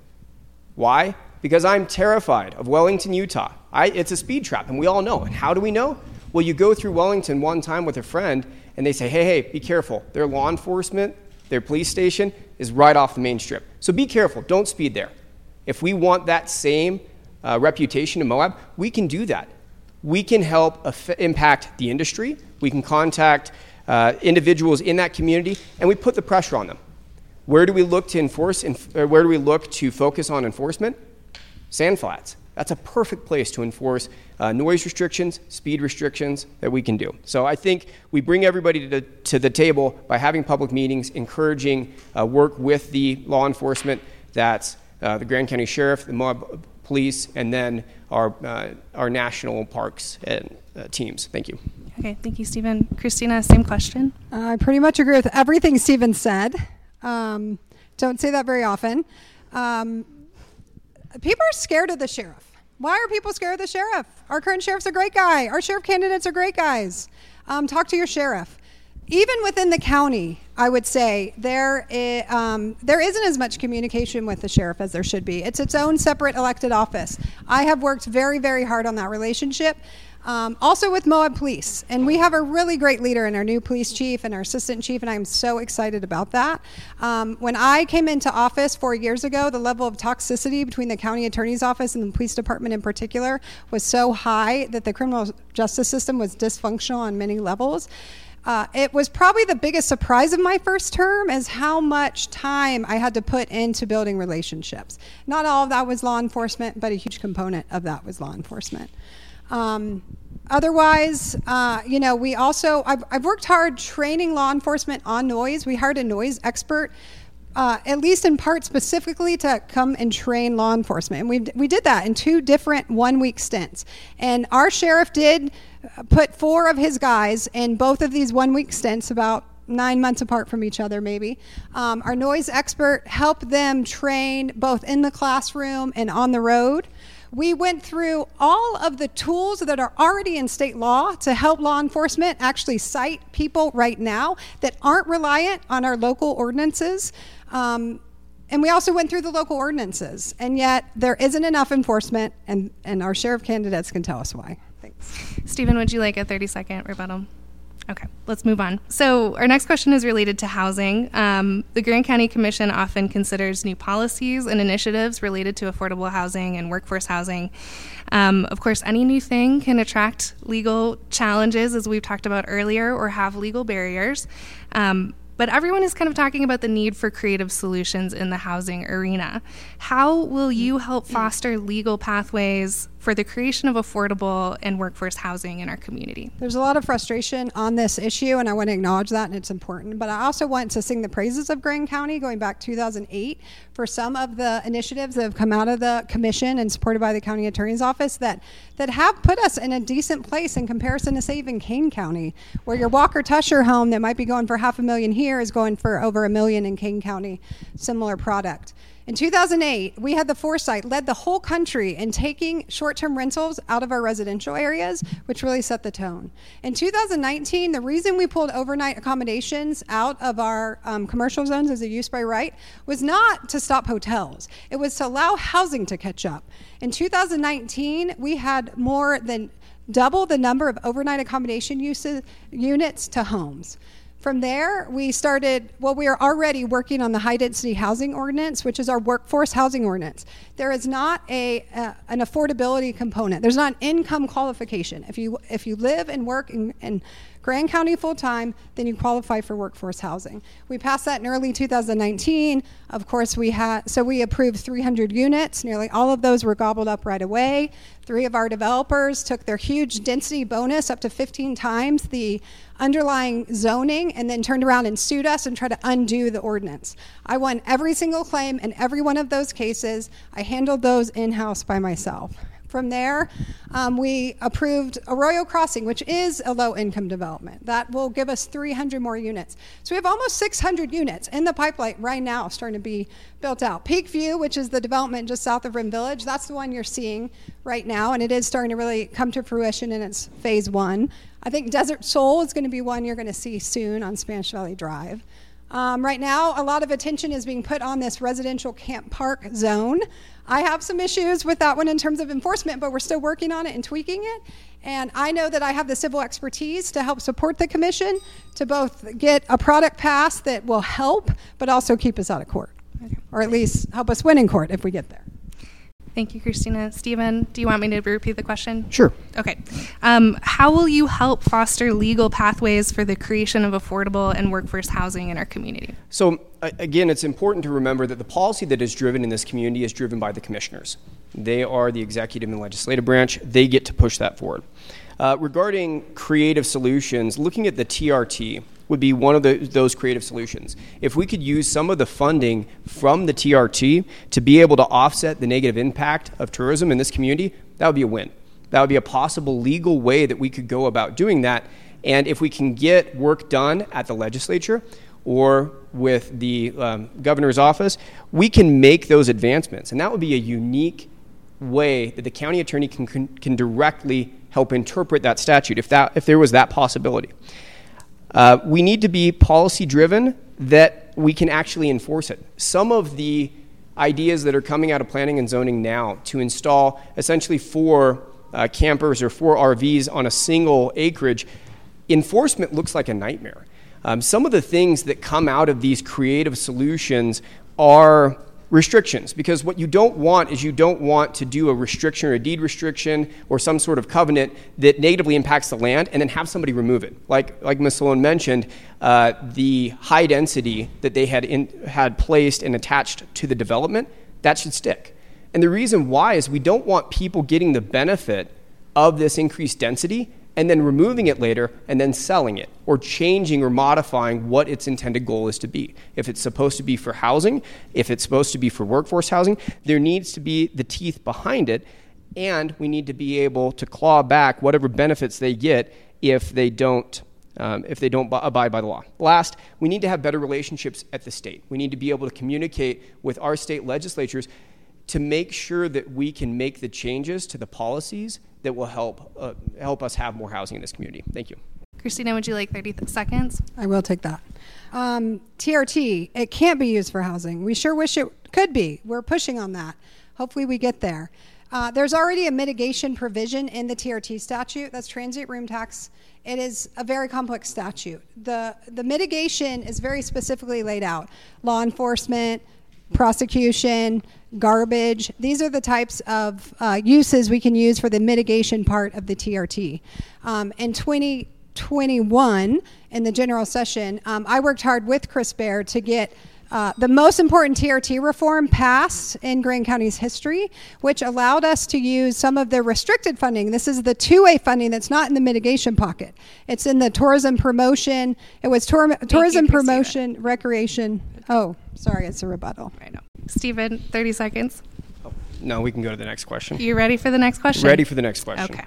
Why? Because I'm terrified of Wellington, Utah. I, it's a speed trap, and we all know. And how do we know? Well, you go through Wellington one time with a friend, and they say, hey, hey, be careful. Their law enforcement, their police station is right off the main strip. So be careful. Don't speed there. If we want that same uh, reputation in Moab, we can do that we can help impact the industry. We can contact uh, individuals in that community, and we put the pressure on them. Where do we look to enforce? Inf- where do we look to focus on enforcement? Sand flats. That's a perfect place to enforce uh, noise restrictions, speed restrictions that we can do. So I think we bring everybody to the, to the table by having public meetings, encouraging uh, work with the law enforcement. That's uh, the Grand County Sheriff, the Moab Police, and then our, uh, our national parks and uh, teams. Thank you. Okay, thank you, Stephen. Christina, same question. I pretty much agree with everything Stephen said. Um, Don't say that very often. Um, people are scared of the sheriff. Why are people scared of the sheriff? Our current sheriff's a great guy. Our sheriff candidates are great guys. Um, talk to your sheriff. Even within the county, I would say there um, there isn't as much communication with the sheriff as there should be. It's its own separate elected office. I have worked very, very hard on that relationship. Um, also with Moab Police, and we have a really great leader in our new police chief and our assistant chief, and I'm so excited about that. Um, when I came into office four years ago, the level of toxicity between the county attorney's office and the police department in particular was so high that the criminal justice system was dysfunctional on many levels. Uh, it was probably the biggest surprise of my first term is how much time I had to put into building relationships. Not all of that was law enforcement, but a huge component of that was law enforcement. Um, otherwise, uh, you know, we also, I've, I've worked hard training law enforcement on noise. We hired a noise expert. Uh, at least in part specifically to come and train law enforcement. And we, we did that in two different one week stints. And our sheriff did put four of his guys in both of these one week stints, about nine months apart from each other, maybe. Um, our noise expert helped them train both in the classroom and on the road. We went through all of the tools that are already in state law to help law enforcement actually cite people right now that aren't reliant on our local ordinances. Um, and we also went through the local ordinances, and yet there isn't enough enforcement, and, and our sheriff candidates can tell us why. Stephen, would you like a 30 second rebuttal? Okay, let's move on. So, our next question is related to housing. Um, the Grand County Commission often considers new policies and initiatives related to affordable housing and workforce housing. Um, of course, any new thing can attract legal challenges, as we've talked about earlier, or have legal barriers. Um, but everyone is kind of talking about the need for creative solutions in the housing arena. How will you help foster legal pathways for the creation of affordable and workforce housing in our community? There's a lot of frustration on this issue, and I want to acknowledge that, and it's important. But I also want to sing the praises of Grand County going back 2008 for some of the initiatives that have come out of the commission and supported by the county attorney's office that that have put us in a decent place in comparison to say even Kane County, where your Walker Tusher home that might be going for half a million here is going for over a million in Kane County, similar product. In 2008, we had the foresight, led the whole country in taking short term rentals out of our residential areas, which really set the tone. In 2019, the reason we pulled overnight accommodations out of our um, commercial zones as a use by right was not to stop hotels, it was to allow housing to catch up. In 2019, we had more than double the number of overnight accommodation uses, units to homes. From there, we started, well, we are already working on the high density housing ordinance, which is our workforce housing ordinance. There is not a, uh, an affordability component, there's not an income qualification. If you, if you live and work and, in Grand County full time, then you qualify for workforce housing. We passed that in early 2019. Of course, we had so we approved 300 units. Nearly all of those were gobbled up right away. Three of our developers took their huge density bonus up to 15 times the underlying zoning and then turned around and sued us and tried to undo the ordinance. I won every single claim in every one of those cases. I handled those in house by myself. From there, um, we approved Arroyo Crossing, which is a low income development. That will give us 300 more units. So we have almost 600 units in the pipeline right now starting to be built out. Peak View, which is the development just south of Rim Village, that's the one you're seeing right now, and it is starting to really come to fruition in its phase one. I think Desert Soul is going to be one you're going to see soon on Spanish Valley Drive. Um, right now, a lot of attention is being put on this residential camp park zone. I have some issues with that one in terms of enforcement, but we're still working on it and tweaking it. And I know that I have the civil expertise to help support the commission to both get a product passed that will help, but also keep us out of court, or at least help us win in court if we get there. Thank you, Christina. Stephen, do you want me to repeat the question? Sure. Okay. Um, how will you help foster legal pathways for the creation of affordable and workforce housing in our community? So, again, it's important to remember that the policy that is driven in this community is driven by the commissioners. They are the executive and legislative branch, they get to push that forward. Uh, regarding creative solutions, looking at the TRT would be one of the, those creative solutions. If we could use some of the funding from the TRT to be able to offset the negative impact of tourism in this community, that would be a win. That would be a possible legal way that we could go about doing that. And if we can get work done at the legislature, or with the um, governor's office, we can make those advancements. And that would be a unique way that the county attorney can, can, can directly help interpret that statute if, that, if there was that possibility. Uh, we need to be policy driven that we can actually enforce it. Some of the ideas that are coming out of planning and zoning now to install essentially four uh, campers or four RVs on a single acreage, enforcement looks like a nightmare. Um, some of the things that come out of these creative solutions are restrictions. Because what you don't want is you don't want to do a restriction or a deed restriction or some sort of covenant that negatively impacts the land and then have somebody remove it. Like like ms. Sloan mentioned uh, the high density that they had in, had placed and attached to the development that should stick. And the reason why is we don't want people getting the benefit of this increased density and then removing it later and then selling it or changing or modifying what its intended goal is to be. If it's supposed to be for housing, if it's supposed to be for workforce housing, there needs to be the teeth behind it and we need to be able to claw back whatever benefits they get if they don't um, if they don't b- abide by the law. Last, we need to have better relationships at the state. We need to be able to communicate with our state legislatures to make sure that we can make the changes to the policies that will help uh, help us have more housing in this community. Thank you. Christina, would you like 30 seconds? I will take that. Um, TRT, it can't be used for housing. We sure wish it could be. We're pushing on that. Hopefully, we get there. Uh, there's already a mitigation provision in the TRT statute. That's transient room tax. It is a very complex statute. The, the mitigation is very specifically laid out law enforcement, prosecution, garbage. These are the types of uh, uses we can use for the mitigation part of the TRT. Um, in 2021, in the general session, um, I worked hard with Chris Bear to get uh, the most important TRT reform passed in Grand County's history, which allowed us to use some of the restricted funding. This is the two way funding that's not in the mitigation pocket. It's in the tourism promotion. It was tour- tourism you, promotion, recreation. Oh, sorry, it's a rebuttal. I know. Stephen, 30 seconds. Oh, no, we can go to the next question. You ready for the next question? Ready for the next question. Okay.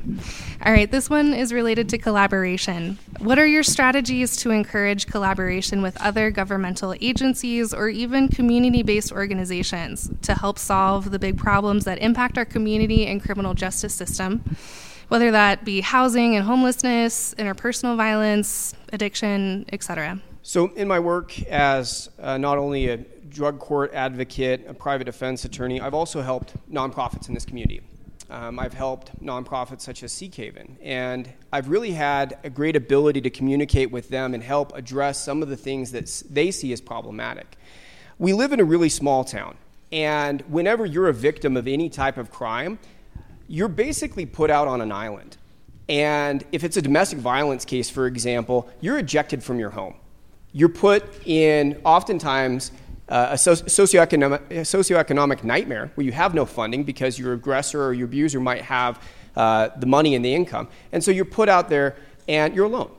All right. This one is related to collaboration. What are your strategies to encourage collaboration with other governmental agencies or even community based organizations to help solve the big problems that impact our community and criminal justice system? Whether that be housing and homelessness, interpersonal violence, addiction, etc. So, in my work as uh, not only a drug court advocate, a private defense attorney, I've also helped nonprofits in this community. Um, I've helped nonprofits such as Seekhaven, and I've really had a great ability to communicate with them and help address some of the things that they see as problematic. We live in a really small town, and whenever you're a victim of any type of crime, you're basically put out on an island. And if it's a domestic violence case, for example, you're ejected from your home. You're put in, oftentimes, uh, a socioeconomic, socioeconomic nightmare where you have no funding because your aggressor or your abuser might have uh, the money and the income. And so you're put out there and you're alone.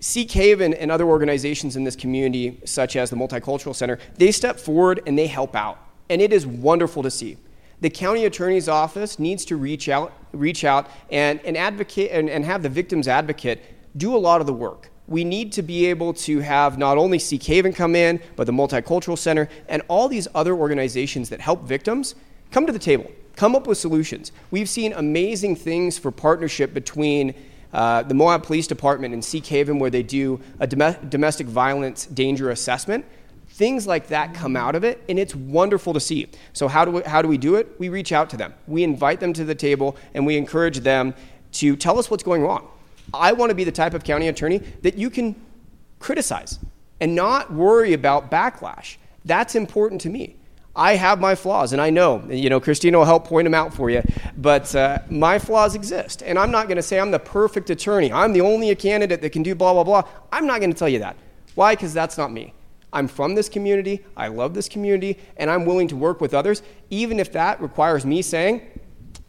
Seekhaven and other organizations in this community, such as the Multicultural Center, they step forward and they help out. And it is wonderful to see. The county attorney's office needs to reach out, reach out and, and advocate and, and have the victim's advocate do a lot of the work we need to be able to have not only Seekhaven come in, but the Multicultural Center and all these other organizations that help victims come to the table, come up with solutions. We've seen amazing things for partnership between uh, the Moab Police Department and Seekhaven, where they do a dom- domestic violence danger assessment. Things like that come out of it, and it's wonderful to see. So, how do we, how do, we do it? We reach out to them, we invite them to the table, and we encourage them to tell us what's going wrong I want to be the type of county attorney that you can criticize and not worry about backlash. That's important to me. I have my flaws, and I know, you know, Christina will help point them out for you, but uh, my flaws exist. And I'm not going to say I'm the perfect attorney. I'm the only candidate that can do blah, blah, blah. I'm not going to tell you that. Why? Because that's not me. I'm from this community, I love this community, and I'm willing to work with others, even if that requires me saying,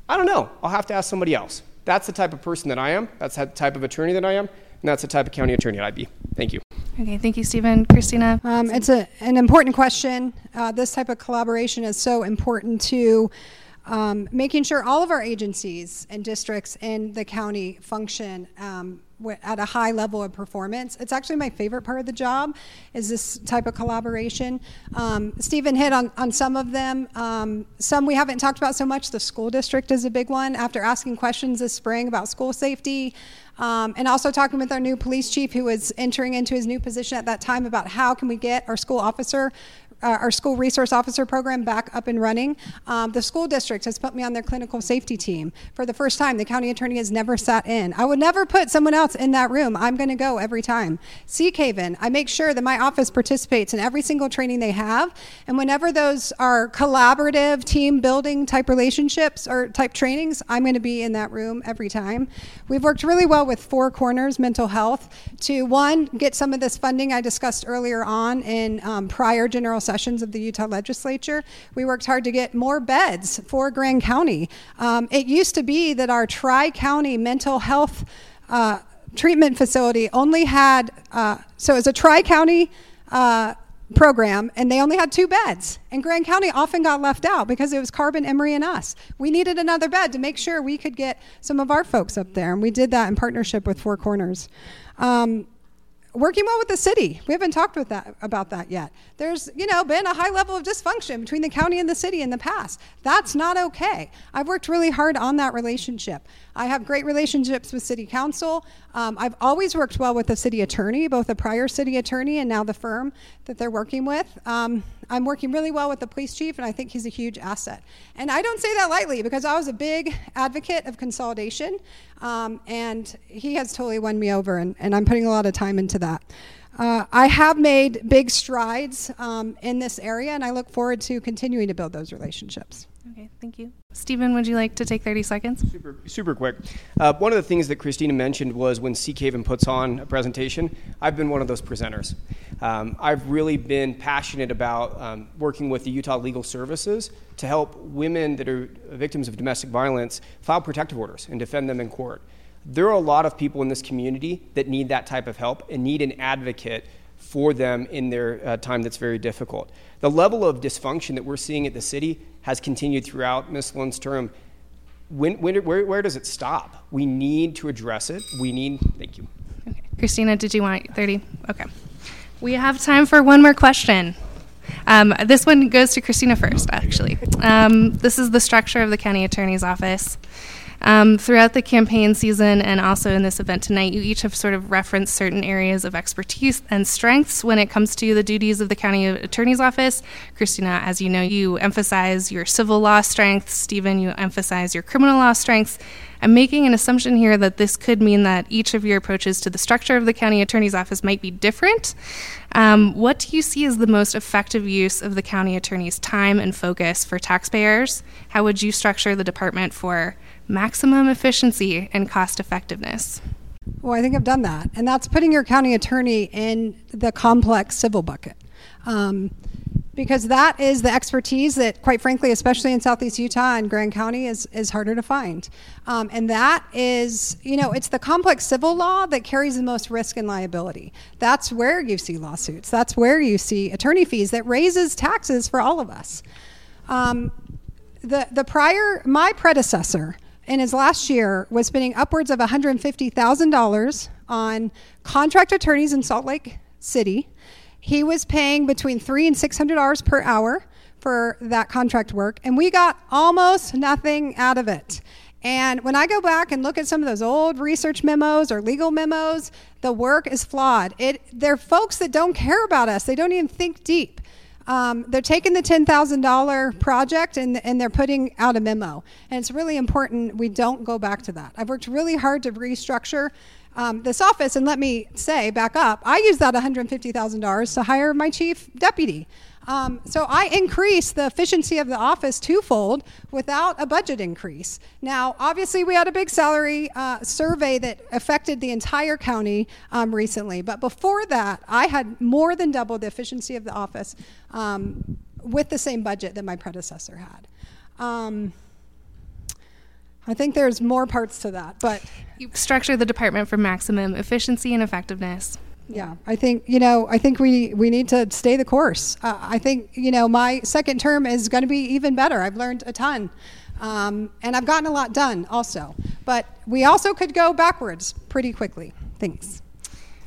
I don't know, I'll have to ask somebody else. That's the type of person that I am. That's the type of attorney that I am. And that's the type of county attorney that I'd be. Thank you. Okay, thank you, Stephen. Christina? Um, it's a, an important question. Uh, this type of collaboration is so important to um, making sure all of our agencies and districts in the county function um, at a high level of performance. It's actually my favorite part of the job is this type of collaboration. Um, Stephen hit on, on some of them. Um, some we haven't talked about so much. The school district is a big one. After asking questions this spring about school safety, um, and also talking with our new police chief who was entering into his new position at that time about how can we get our school officer uh, our school resource officer program back up and running. Um, the school district has put me on their clinical safety team. For the first time, the county attorney has never sat in. I would never put someone else in that room. I'm going to go every time. Seekhaven, I make sure that my office participates in every single training they have. And whenever those are collaborative, team building type relationships or type trainings, I'm going to be in that room every time. We've worked really well with Four Corners Mental Health to one, get some of this funding I discussed earlier on in um, prior general sessions of the Utah legislature. We worked hard to get more beds for Grand County. Um, it used to be that our tri county mental health uh, treatment facility only had, uh, so it was a tri county. Uh, program and they only had two beds and grand county often got left out because it was carbon Emery and us we needed another bed to make sure we could get some of our folks up there and we did that in partnership with four corners um, working well with the city. We haven't talked with that about that yet. There's, you know, been a high level of dysfunction between the county and the city in the past. That's not okay. I've worked really hard on that relationship. I have great relationships with city council. Um, I've always worked well with the city attorney, both the prior city attorney and now the firm that they're working with. Um, I'm working really well with the police chief, and I think he's a huge asset. And I don't say that lightly because I was a big advocate of consolidation, um, and he has totally won me over, and, and I'm putting a lot of time into that. Uh, I have made big strides um, in this area, and I look forward to continuing to build those relationships. Thank you. Stephen, would you like to take 30 seconds? Super, super quick. Uh, one of the things that Christina mentioned was when Seekhaven puts on a presentation, I've been one of those presenters. Um, I've really been passionate about um, working with the Utah Legal Services to help women that are victims of domestic violence file protective orders and defend them in court. There are a lot of people in this community that need that type of help and need an advocate for them in their uh, time that's very difficult. The level of dysfunction that we're seeing at the city has continued throughout Ms. Sloan's term. When, when, where, where does it stop? We need to address it. We need, thank you. Okay. Christina, did you want 30? Okay. We have time for one more question. Um, this one goes to Christina first, actually. Um, this is the structure of the county attorney's office. Um, throughout the campaign season and also in this event tonight, you each have sort of referenced certain areas of expertise and strengths when it comes to the duties of the county attorney's office. Christina, as you know, you emphasize your civil law strengths. Stephen, you emphasize your criminal law strengths. I'm making an assumption here that this could mean that each of your approaches to the structure of the county attorney's office might be different. Um, what do you see as the most effective use of the county attorney's time and focus for taxpayers? How would you structure the department for maximum efficiency and cost effectiveness. Well, I think I've done that. And that's putting your county attorney in the complex civil bucket. Um, because that is the expertise that, quite frankly, especially in Southeast Utah and Grand County, is, is harder to find. Um, and that is, you know, it's the complex civil law that carries the most risk and liability. That's where you see lawsuits. That's where you see attorney fees that raises taxes for all of us. Um, the, the prior, my predecessor, in his last year was spending upwards of $150,000 on contract attorneys in Salt Lake City. He was paying between three and six hundred dollars per hour for that contract work, and we got almost nothing out of it. And when I go back and look at some of those old research memos or legal memos, the work is flawed. It, they're folks that don't care about us. They don't even think deep. Um, they're taking the $10,000 project and, and they're putting out a memo. And it's really important we don't go back to that. I've worked really hard to restructure um, this office, and let me say, back up, I used that $150,000 to hire my chief deputy. Um, so I increased the efficiency of the office twofold without a budget increase. Now, obviously, we had a big salary uh, survey that affected the entire county um, recently, but before that, I had more than doubled the efficiency of the office um, with the same budget that my predecessor had. Um, I think there's more parts to that, but you structure the department for maximum efficiency and effectiveness. Yeah, I think you know. I think we we need to stay the course. Uh, I think you know my second term is going to be even better. I've learned a ton. Um, and I've gotten a lot done also. But we also could go backwards pretty quickly. Thanks.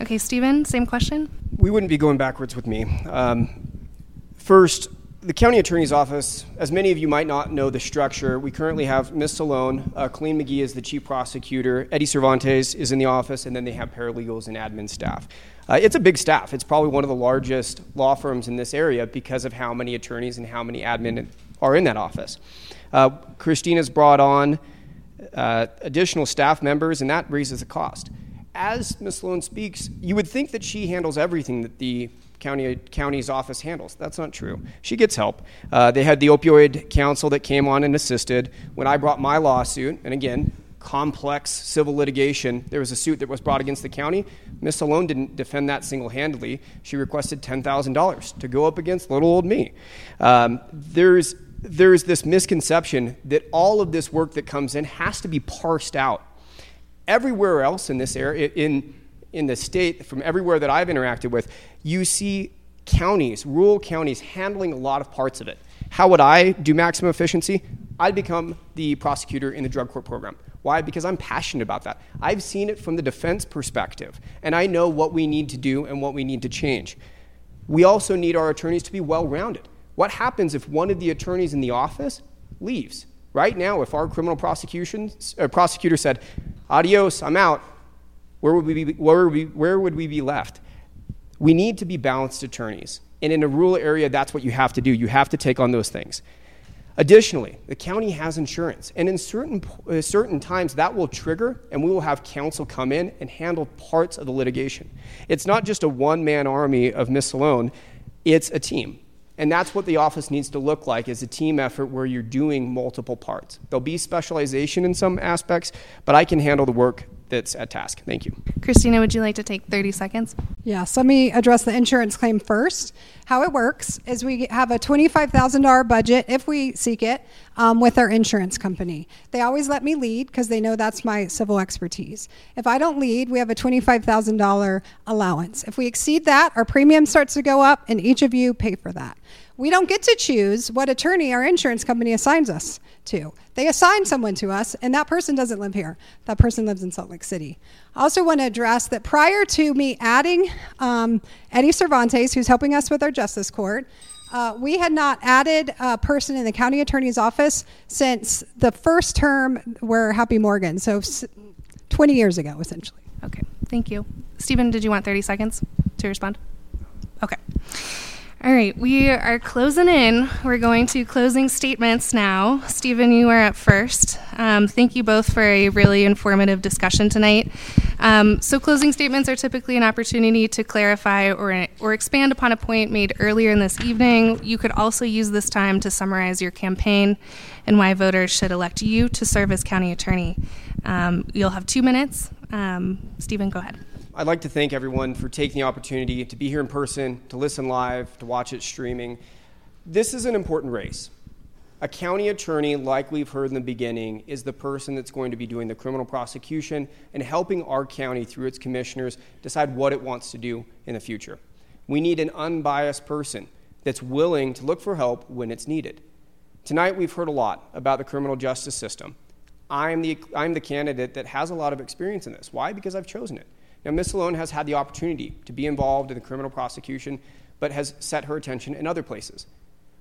Okay, Stephen, same question. We wouldn't be going backwards with me. Um, first, the county attorney's office, as many of you might not know the structure, we currently have Ms. Salone, uh, Colleen McGee is the chief prosecutor, Eddie Cervantes is in the office, and then they have paralegals and admin staff. Uh, it's a big staff. It's probably one of the largest law firms in this area because of how many attorneys and how many admin are in that office. Uh, Christina's brought on uh, additional staff members, and that raises the cost. As Ms. Sloan speaks, you would think that she handles everything that the county county's office handles. That's not true. She gets help. Uh, they had the opioid council that came on and assisted. When I brought my lawsuit, and again, complex civil litigation, there was a suit that was brought against the county. Miss Salone didn't defend that single handedly. She requested $10,000 to go up against little old me. Um, there's there's this misconception that all of this work that comes in has to be parsed out. Everywhere else in this area, in, in the state, from everywhere that I've interacted with, you see counties, rural counties, handling a lot of parts of it. How would I do maximum efficiency? I'd become the prosecutor in the drug court program. Why? Because I'm passionate about that. I've seen it from the defense perspective, and I know what we need to do and what we need to change. We also need our attorneys to be well rounded. What happens if one of the attorneys in the office leaves? Right now, if our criminal prosecution uh, prosecutor said, "Adios, I'm out," where would we be, where would we, where would we be left? We need to be balanced attorneys, and in a rural area, that's what you have to do. You have to take on those things. Additionally, the county has insurance, and in certain, uh, certain times that will trigger, and we will have counsel come in and handle parts of the litigation. It's not just a one man army of Miss Salone, it's a team. And that's what the office needs to look like is a team effort where you're doing multiple parts. There'll be specialization in some aspects, but I can handle the work that's at task. Thank you. Christina, would you like to take 30 seconds? Yes, let me address the insurance claim first. How it works is we have a $25,000 budget if we seek it um, with our insurance company. They always let me lead because they know that's my civil expertise. If I don't lead, we have a $25,000 allowance. If we exceed that, our premium starts to go up, and each of you pay for that. We don't get to choose what attorney our insurance company assigns us to. They assign someone to us, and that person doesn't live here. That person lives in Salt Lake City. I also want to address that prior to me adding um, Eddie Cervantes, who's helping us with our justice court, uh, we had not added a person in the county attorney's office since the first term where Happy Morgan, so 20 years ago, essentially. Okay, thank you. Stephen, did you want 30 seconds to respond? Okay. All right, we are closing in. We're going to closing statements now. Stephen, you are up first. Um, thank you both for a really informative discussion tonight. Um, so, closing statements are typically an opportunity to clarify or, or expand upon a point made earlier in this evening. You could also use this time to summarize your campaign and why voters should elect you to serve as county attorney. Um, you'll have two minutes. Um, Stephen, go ahead. I'd like to thank everyone for taking the opportunity to be here in person, to listen live, to watch it streaming. This is an important race. A county attorney, like we've heard in the beginning, is the person that's going to be doing the criminal prosecution and helping our county through its commissioners decide what it wants to do in the future. We need an unbiased person that's willing to look for help when it's needed. Tonight, we've heard a lot about the criminal justice system. I'm the, I'm the candidate that has a lot of experience in this. Why? Because I've chosen it. Now, Ms. Salone has had the opportunity to be involved in the criminal prosecution, but has set her attention in other places.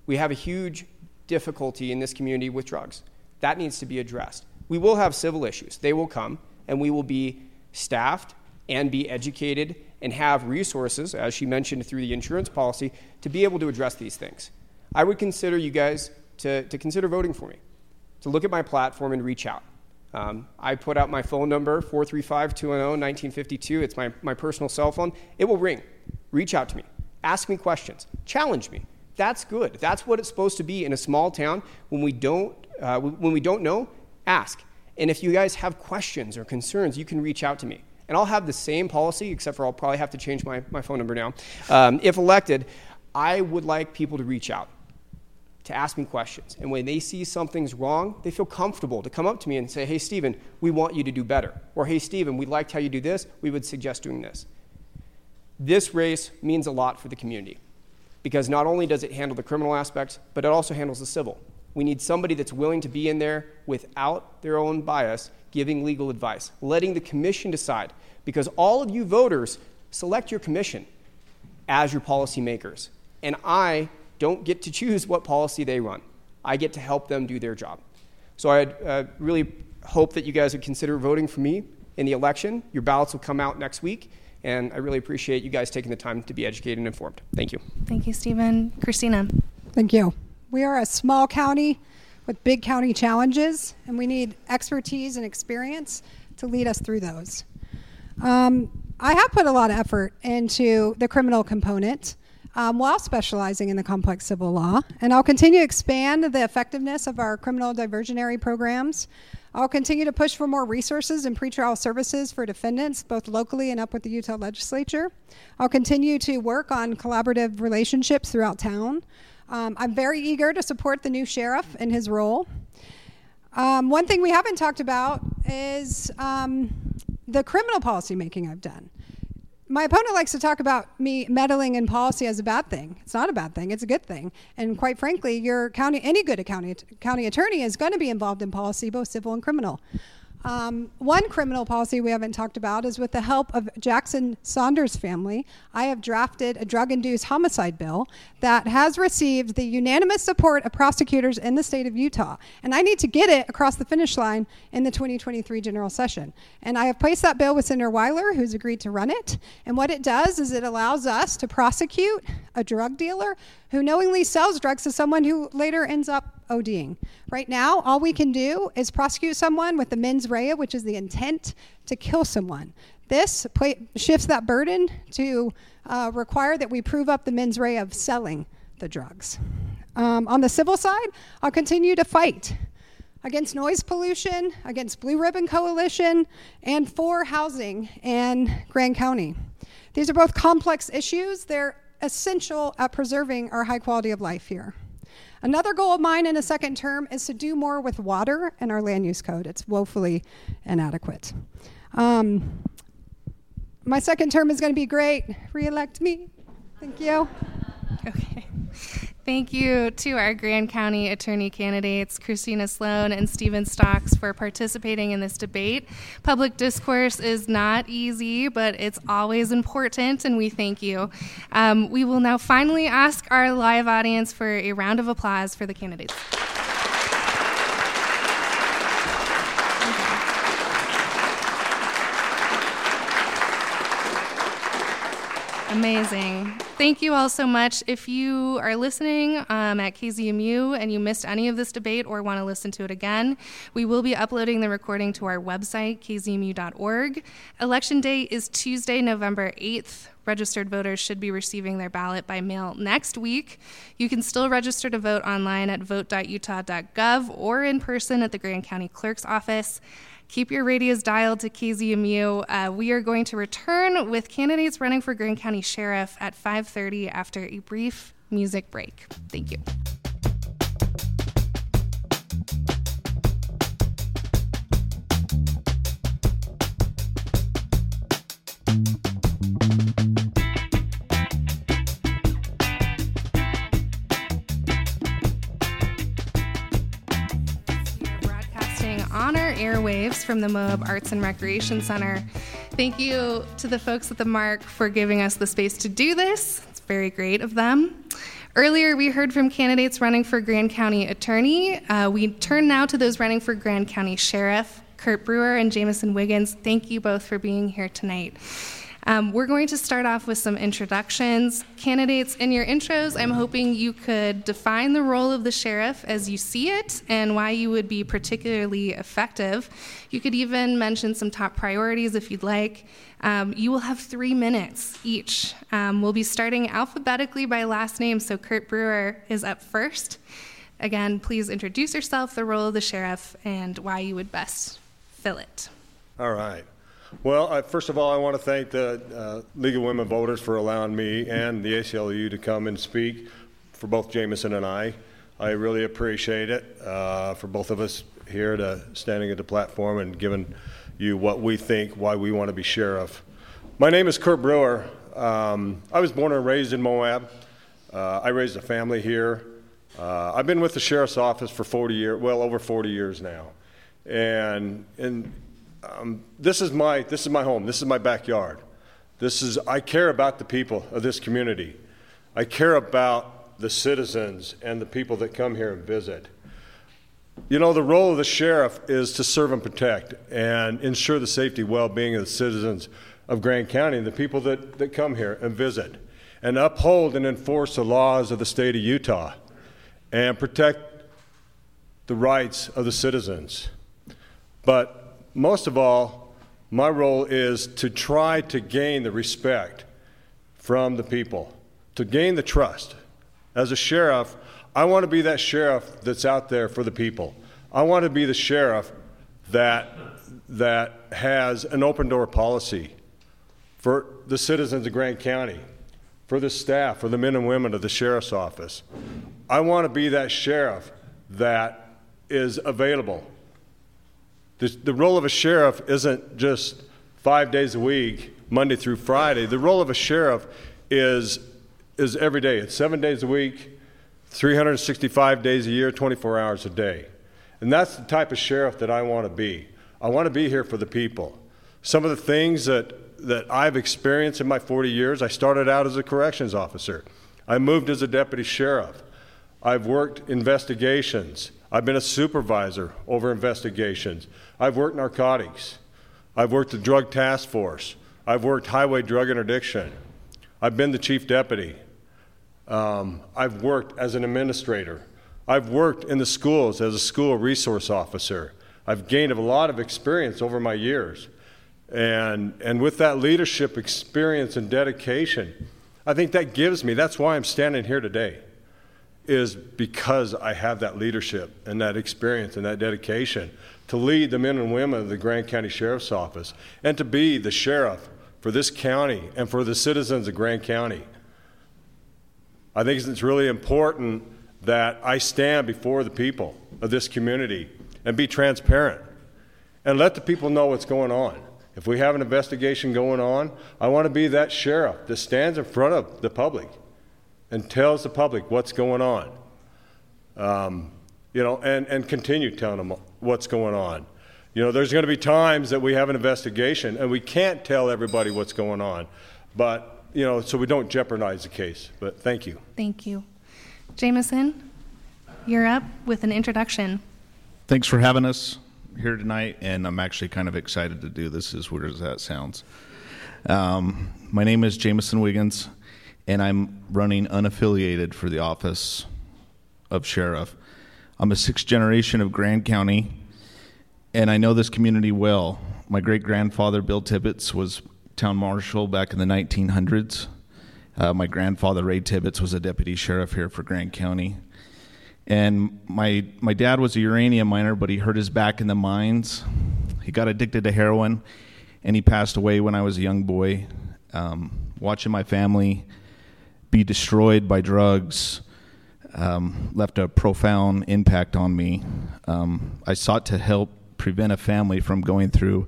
We have a huge difficulty in this community with drugs. That needs to be addressed. We will have civil issues. They will come, and we will be staffed and be educated and have resources, as she mentioned through the insurance policy, to be able to address these things. I would consider you guys to, to consider voting for me, to look at my platform and reach out. Um, I put out my phone number, 435 210 1952. It's my, my personal cell phone. It will ring. Reach out to me. Ask me questions. Challenge me. That's good. That's what it's supposed to be in a small town. When we don't, uh, when we don't know, ask. And if you guys have questions or concerns, you can reach out to me. And I'll have the same policy, except for I'll probably have to change my, my phone number now. Um, if elected, I would like people to reach out to ask me questions. And when they see something's wrong, they feel comfortable to come up to me and say, Hey, Stephen, we want you to do better. Or, Hey, Stephen, we liked how you do this. We would suggest doing this. This race means a lot for the community because not only does it handle the criminal aspects, but it also handles the civil. We need somebody that's willing to be in there without their own bias, giving legal advice, letting the commission decide. Because all of you voters select your commission as your policymakers. And I don't get to choose what policy they run. I get to help them do their job. So I uh, really hope that you guys would consider voting for me in the election. Your ballots will come out next week, and I really appreciate you guys taking the time to be educated and informed. Thank you. Thank you, Stephen. Christina. Thank you. We are a small county with big county challenges, and we need expertise and experience to lead us through those. Um, I have put a lot of effort into the criminal component um, while specializing in the complex civil law, and I'll continue to expand the effectiveness of our criminal diversionary programs. I'll continue to push for more resources and pretrial services for defendants, both locally and up with the Utah legislature. I'll continue to work on collaborative relationships throughout town. Um, I'm very eager to support the new sheriff in his role. Um, one thing we haven't talked about is um, the criminal policy making I've done. My opponent likes to talk about me meddling in policy as a bad thing. It's not a bad thing; it's a good thing. And quite frankly, your county, any good county county attorney is going to be involved in policy, both civil and criminal. Um, one criminal policy we haven't talked about is with the help of Jackson Saunders family, I have drafted a drug induced homicide bill that has received the unanimous support of prosecutors in the state of Utah. And I need to get it across the finish line in the 2023 general session. And I have placed that bill with Senator Weiler, who's agreed to run it. And what it does is it allows us to prosecute a drug dealer who knowingly sells drugs to someone who later ends up ODing. Right now, all we can do is prosecute someone with the mens rea, which is the intent to kill someone. This shifts that burden to uh, require that we prove up the mens rea of selling the drugs. Um, on the civil side, I'll continue to fight against noise pollution, against BlueRibbon Coalition, and for housing in Grand County. These are both complex issues. They're essential at preserving our high quality of life here. Another goal of mine in a second term is to do more with water in our land use code. It's woefully inadequate. Um, my second term is going to be great. Reelect me. Thank you. Okay. Thank you to our Grand County attorney candidates, Christina Sloan and Stephen Stocks, for participating in this debate. Public discourse is not easy, but it's always important, and we thank you. Um, we will now finally ask our live audience for a round of applause for the candidates. Amazing. Thank you all so much. If you are listening um, at KZMU and you missed any of this debate or want to listen to it again, we will be uploading the recording to our website, kzmu.org. Election day is Tuesday, November 8th. Registered voters should be receiving their ballot by mail next week. You can still register to vote online at vote.utah.gov or in person at the Grand County Clerk's Office. Keep your radios dialed to KZMU. Uh, we are going to return with candidates running for Grand County Sheriff at 5:30 after a brief music break. Thank you. Airwaves from the Moab Arts and Recreation Center. Thank you to the folks at the MARC for giving us the space to do this. It's very great of them. Earlier, we heard from candidates running for Grand County Attorney. Uh, we turn now to those running for Grand County Sheriff. Kurt Brewer and Jamison Wiggins, thank you both for being here tonight. Um, we're going to start off with some introductions. Candidates, in your intros, I'm hoping you could define the role of the sheriff as you see it and why you would be particularly effective. You could even mention some top priorities if you'd like. Um, you will have three minutes each. Um, we'll be starting alphabetically by last name, so Kurt Brewer is up first. Again, please introduce yourself, the role of the sheriff, and why you would best fill it. All right. Well, uh, first of all, I want to thank the uh, League of Women Voters for allowing me and the ACLU to come and speak for both Jamison and I. I really appreciate it uh, for both of us here to standing at the platform and giving you what we think, why we want to be sheriff. My name is Kurt Brewer. Um, I was born and raised in Moab. Uh, I raised a family here. Uh, I've been with the sheriff's office for 40 years, well over 40 years now, and and um, this is my this is my home. This is my backyard. This is I care about the people of this community. I care about the citizens and the people that come here and visit. You know, the role of the sheriff is to serve and protect and ensure the safety, well-being of the citizens of Grand County and the people that, that come here and visit, and uphold and enforce the laws of the state of Utah and protect the rights of the citizens. But most of all, my role is to try to gain the respect from the people, to gain the trust. As a sheriff, I want to be that sheriff that's out there for the people. I want to be the sheriff that, that has an open door policy for the citizens of Grand County, for the staff, for the men and women of the sheriff's office. I want to be that sheriff that is available. The, the role of a sheriff isn't just five days a week, Monday through Friday. The role of a sheriff is, is every day. It's seven days a week, 365 days a year, 24 hours a day. And that's the type of sheriff that I want to be. I want to be here for the people. Some of the things that, that I've experienced in my 40 years, I started out as a corrections officer. I moved as a deputy sheriff. I've worked investigations. I've been a supervisor over investigations. I've worked narcotics. I've worked the drug task force. I've worked highway drug interdiction. I've been the chief deputy. Um, I've worked as an administrator. I've worked in the schools as a school resource officer. I've gained a lot of experience over my years. And, and with that leadership experience and dedication, I think that gives me, that's why I'm standing here today is because I have that leadership and that experience and that dedication to lead the men and women of the Grand County Sheriff's Office and to be the sheriff for this county and for the citizens of Grand County. I think it's really important that I stand before the people of this community and be transparent and let the people know what's going on. If we have an investigation going on, I want to be that sheriff that stands in front of the public and tells the public what's going on. Um, you know, and, and continue telling them what's going on. You know, there's going to be times that we have an investigation and we can't tell everybody what's going on, but, you know, so we don't jeopardize the case. But thank you. Thank you. Jameson, you're up with an introduction. Thanks for having us here tonight, and I'm actually kind of excited to do this, as weird as that sounds. Um, my name is Jameson Wiggins and I'm running unaffiliated for the office of sheriff. I'm a sixth generation of Grand County, and I know this community well. My great grandfather, Bill Tibbetts, was town marshal back in the 1900s. Uh, my grandfather, Ray Tibbetts, was a deputy sheriff here for Grand County. And my, my dad was a uranium miner, but he hurt his back in the mines. He got addicted to heroin, and he passed away when I was a young boy. Um, watching my family be destroyed by drugs um, left a profound impact on me. Um, I sought to help prevent a family from going through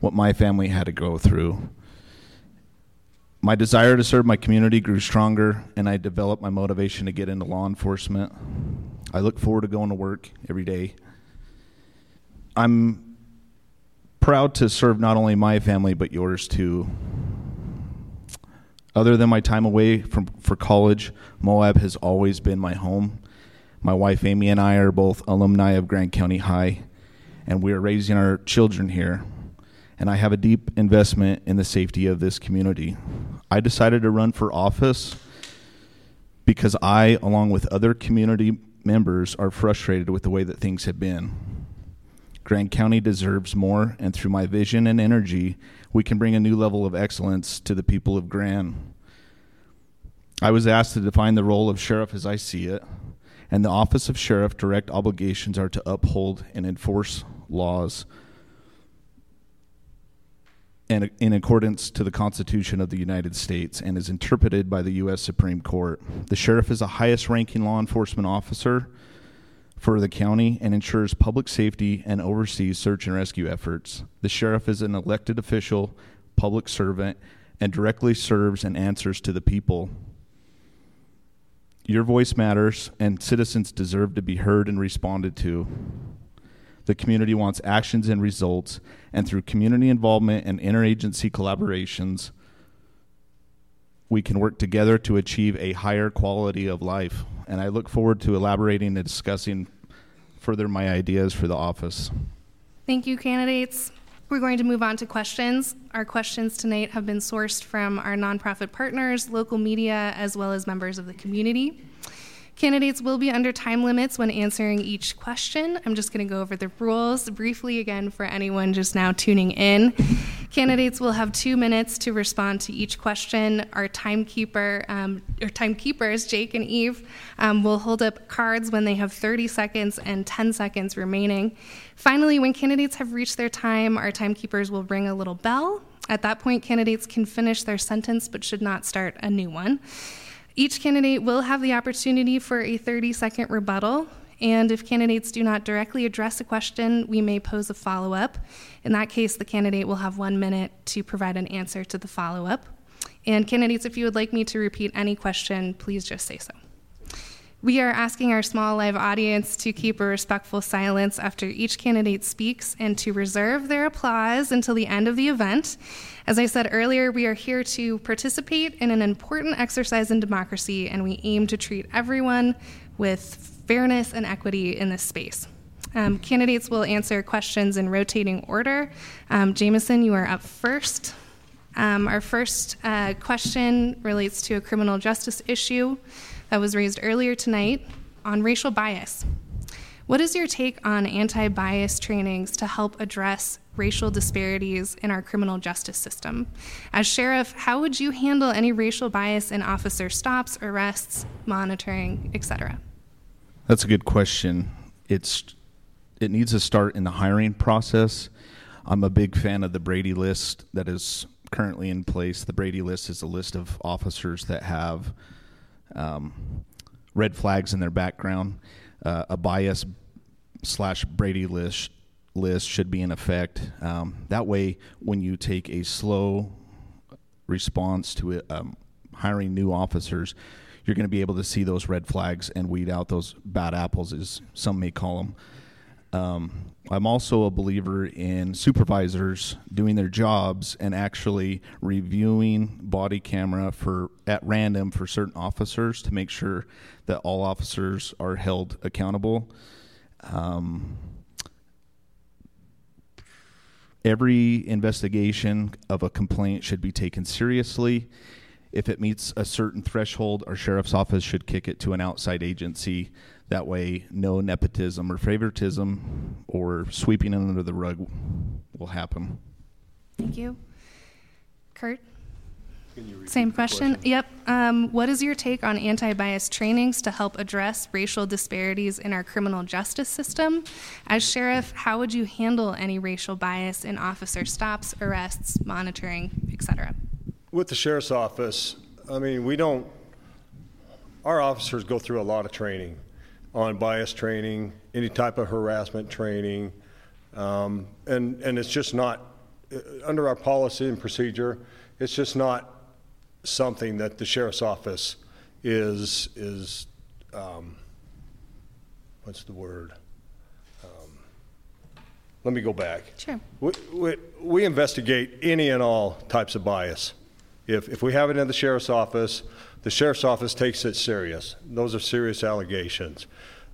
what my family had to go through. My desire to serve my community grew stronger, and I developed my motivation to get into law enforcement. I look forward to going to work every day. I'm proud to serve not only my family, but yours too. Other than my time away from for college, Moab has always been my home. My wife Amy and I are both alumni of Grand County High, and we are raising our children here. And I have a deep investment in the safety of this community. I decided to run for office because I, along with other community members, are frustrated with the way that things have been. Grand County deserves more, and through my vision and energy, we can bring a new level of excellence to the people of Grand. I was asked to define the role of sheriff as I see it, and the office of sheriff direct obligations are to uphold and enforce laws and in accordance to the Constitution of the United States and is interpreted by the U.S. Supreme Court. The sheriff is the highest ranking law enforcement officer for the county and ensures public safety and oversees search and rescue efforts. The sheriff is an elected official, public servant, and directly serves and answers to the people. Your voice matters, and citizens deserve to be heard and responded to. The community wants actions and results, and through community involvement and interagency collaborations, we can work together to achieve a higher quality of life. And I look forward to elaborating and discussing further my ideas for the office. Thank you, candidates. We're going to move on to questions. Our questions tonight have been sourced from our nonprofit partners, local media, as well as members of the community. Candidates will be under time limits when answering each question. I'm just going to go over the rules briefly again for anyone just now tuning in. Candidates will have two minutes to respond to each question. Our timekeeper, um, or timekeepers, Jake and Eve, um, will hold up cards when they have 30 seconds and 10 seconds remaining. Finally, when candidates have reached their time, our timekeepers will ring a little bell. At that point, candidates can finish their sentence but should not start a new one. Each candidate will have the opportunity for a 30 second rebuttal, and if candidates do not directly address a question, we may pose a follow up. In that case, the candidate will have one minute to provide an answer to the follow up. And candidates, if you would like me to repeat any question, please just say so. We are asking our small live audience to keep a respectful silence after each candidate speaks and to reserve their applause until the end of the event. As I said earlier, we are here to participate in an important exercise in democracy, and we aim to treat everyone with fairness and equity in this space. Um, candidates will answer questions in rotating order. Um, Jameson, you are up first. Um, our first uh, question relates to a criminal justice issue that was raised earlier tonight on racial bias. What is your take on anti bias trainings to help address racial disparities in our criminal justice system? As sheriff, how would you handle any racial bias in officer stops, arrests, monitoring, etc.? That's a good question. It's it needs to start in the hiring process. I'm a big fan of the Brady list that is currently in place. The Brady list is a list of officers that have um, red flags in their background. Uh, a bias slash Brady list list should be in effect. Um, that way, when you take a slow response to it, um, hiring new officers, you're going to be able to see those red flags and weed out those bad apples, as some may call them. Um, I'm also a believer in supervisors doing their jobs and actually reviewing body camera for at random for certain officers to make sure that all officers are held accountable. Um, every investigation of a complaint should be taken seriously. If it meets a certain threshold, our sheriff's office should kick it to an outside agency that way, no nepotism or favoritism or sweeping it under the rug will happen. Thank you. Kurt? Same question. question. Yep. Um, what is your take on anti bias trainings to help address racial disparities in our criminal justice system? As sheriff, how would you handle any racial bias in officer stops, arrests, monitoring, etc.? With the sheriff's office, I mean, we don't, our officers go through a lot of training on bias training, any type of harassment training. Um, and, and it's just not, uh, under our policy and procedure, it's just not something that the sheriff's office is, is um, what's the word? Um, let me go back. Sure. We, we, we investigate any and all types of bias. If, if we have it in the sheriff's office, the sheriff's office takes it serious. Those are serious allegations.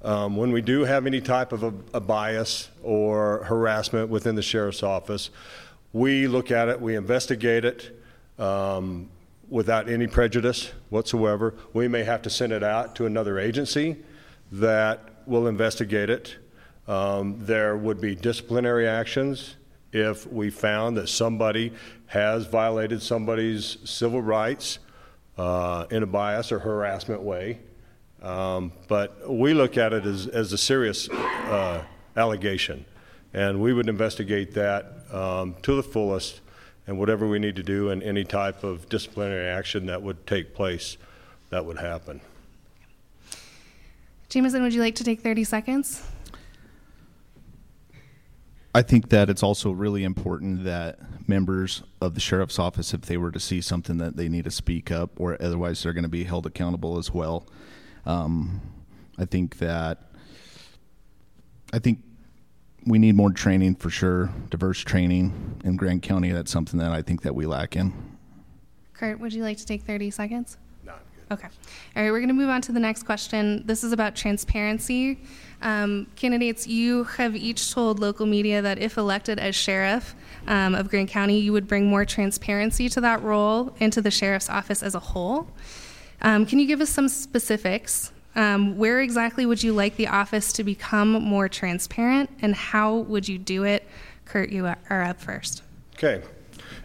Um, when we do have any type of a, a, bias or harassment within the sheriff's office, we look at it, we investigate it um, without any prejudice whatsoever. We may have to send it out to another agency that will investigate it. Um, there would be disciplinary actions if we found that somebody has violated somebody's civil rights uh, in a bias or harassment way. Um, but we look at it as, as a serious uh, allegation, and we would investigate that um, to the fullest and whatever we need to do and any type of disciplinary action that would take place, that would happen. Jameson, would you like to take 30 seconds? I think that it's also really important that members of the sheriff's office, if they were to see something that they need to speak up, or otherwise they're going to be held accountable as well. Um, I think that I think we need more training for sure, diverse training in Grand County. That's something that I think that we lack in. Kurt, would you like to take 30 seconds? No, I'm good. Okay. All right, we're going to move on to the next question. This is about transparency. Um, candidates, you have each told local media that if elected as sheriff um, of Grand County, you would bring more transparency to that role and to the sheriff's office as a whole. Um, can you give us some specifics? Um, where exactly would you like the office to become more transparent, and how would you do it? Kurt, you are up first. Okay.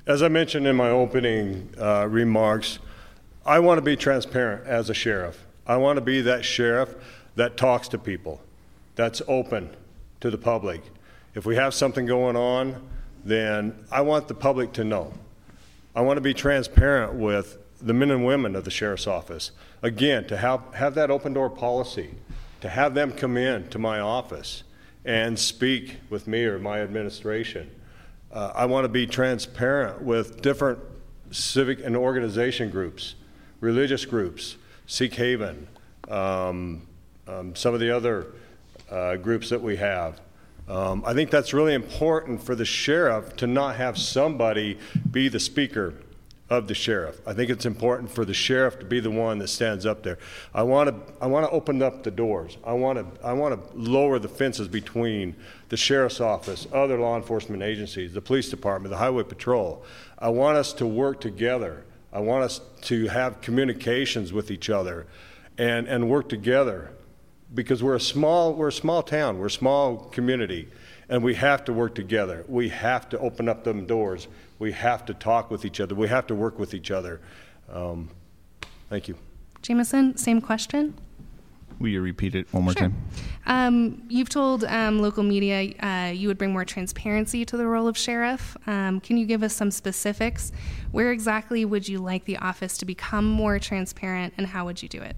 As I mentioned in my opening uh, remarks, I want to be transparent as a sheriff. I want to be that sheriff that talks to people, that's open to the public. If we have something going on, then I want the public to know. I want to be transparent with the men and women of the sheriff's office. Again, to have, have that open door policy, to have them come in to my office and speak with me or my administration. Uh, I want to be transparent with different civic and organization groups, religious groups, Seekhaven, um, um, some of the other uh, groups that we have. Um, I think that's really important for the sheriff to not have somebody be the speaker of the sheriff. I think it's important for the sheriff to be the one that stands up there. I want to I want to open up the doors. I want to I want to lower the fences between the sheriff's office, other law enforcement agencies, the police department, the highway patrol. I want us to work together. I want us to have communications with each other and and work together because we're a small we're a small town, we're a small community and we have to work together. We have to open up them doors. We have to talk with each other. We have to work with each other. Um, thank you. Jameson, same question. Will you repeat it one more Sure. time? Um, you've told um, local media uh, you would bring more transparency to the role of sheriff. Um, can you give us some specifics? Where exactly would you like the office to become more transparent, and how would you do it?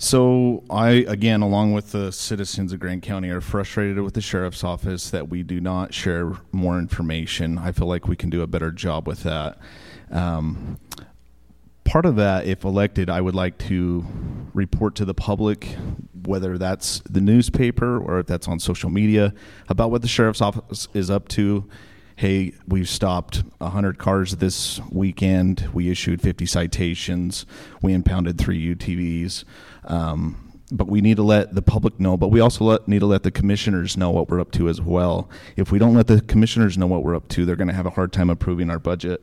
So I, again, along with the citizens of Grand County, are frustrated with the sheriff's office that we do not share more information. I feel like we can do a better job with that. Um, part of that, if elected, I would like to report to the public, whether that's the newspaper or if that's on social media, about what the sheriff's office is up to. Hey, we've stopped 100 cars this weekend. We issued 50 citations. We impounded three UTVs. Um, but we need to let the public know, but we also let, need to let the commissioners know what we're up to as well. If we don't let the commissioners know what we're up to, they're going to have a hard time approving our budget.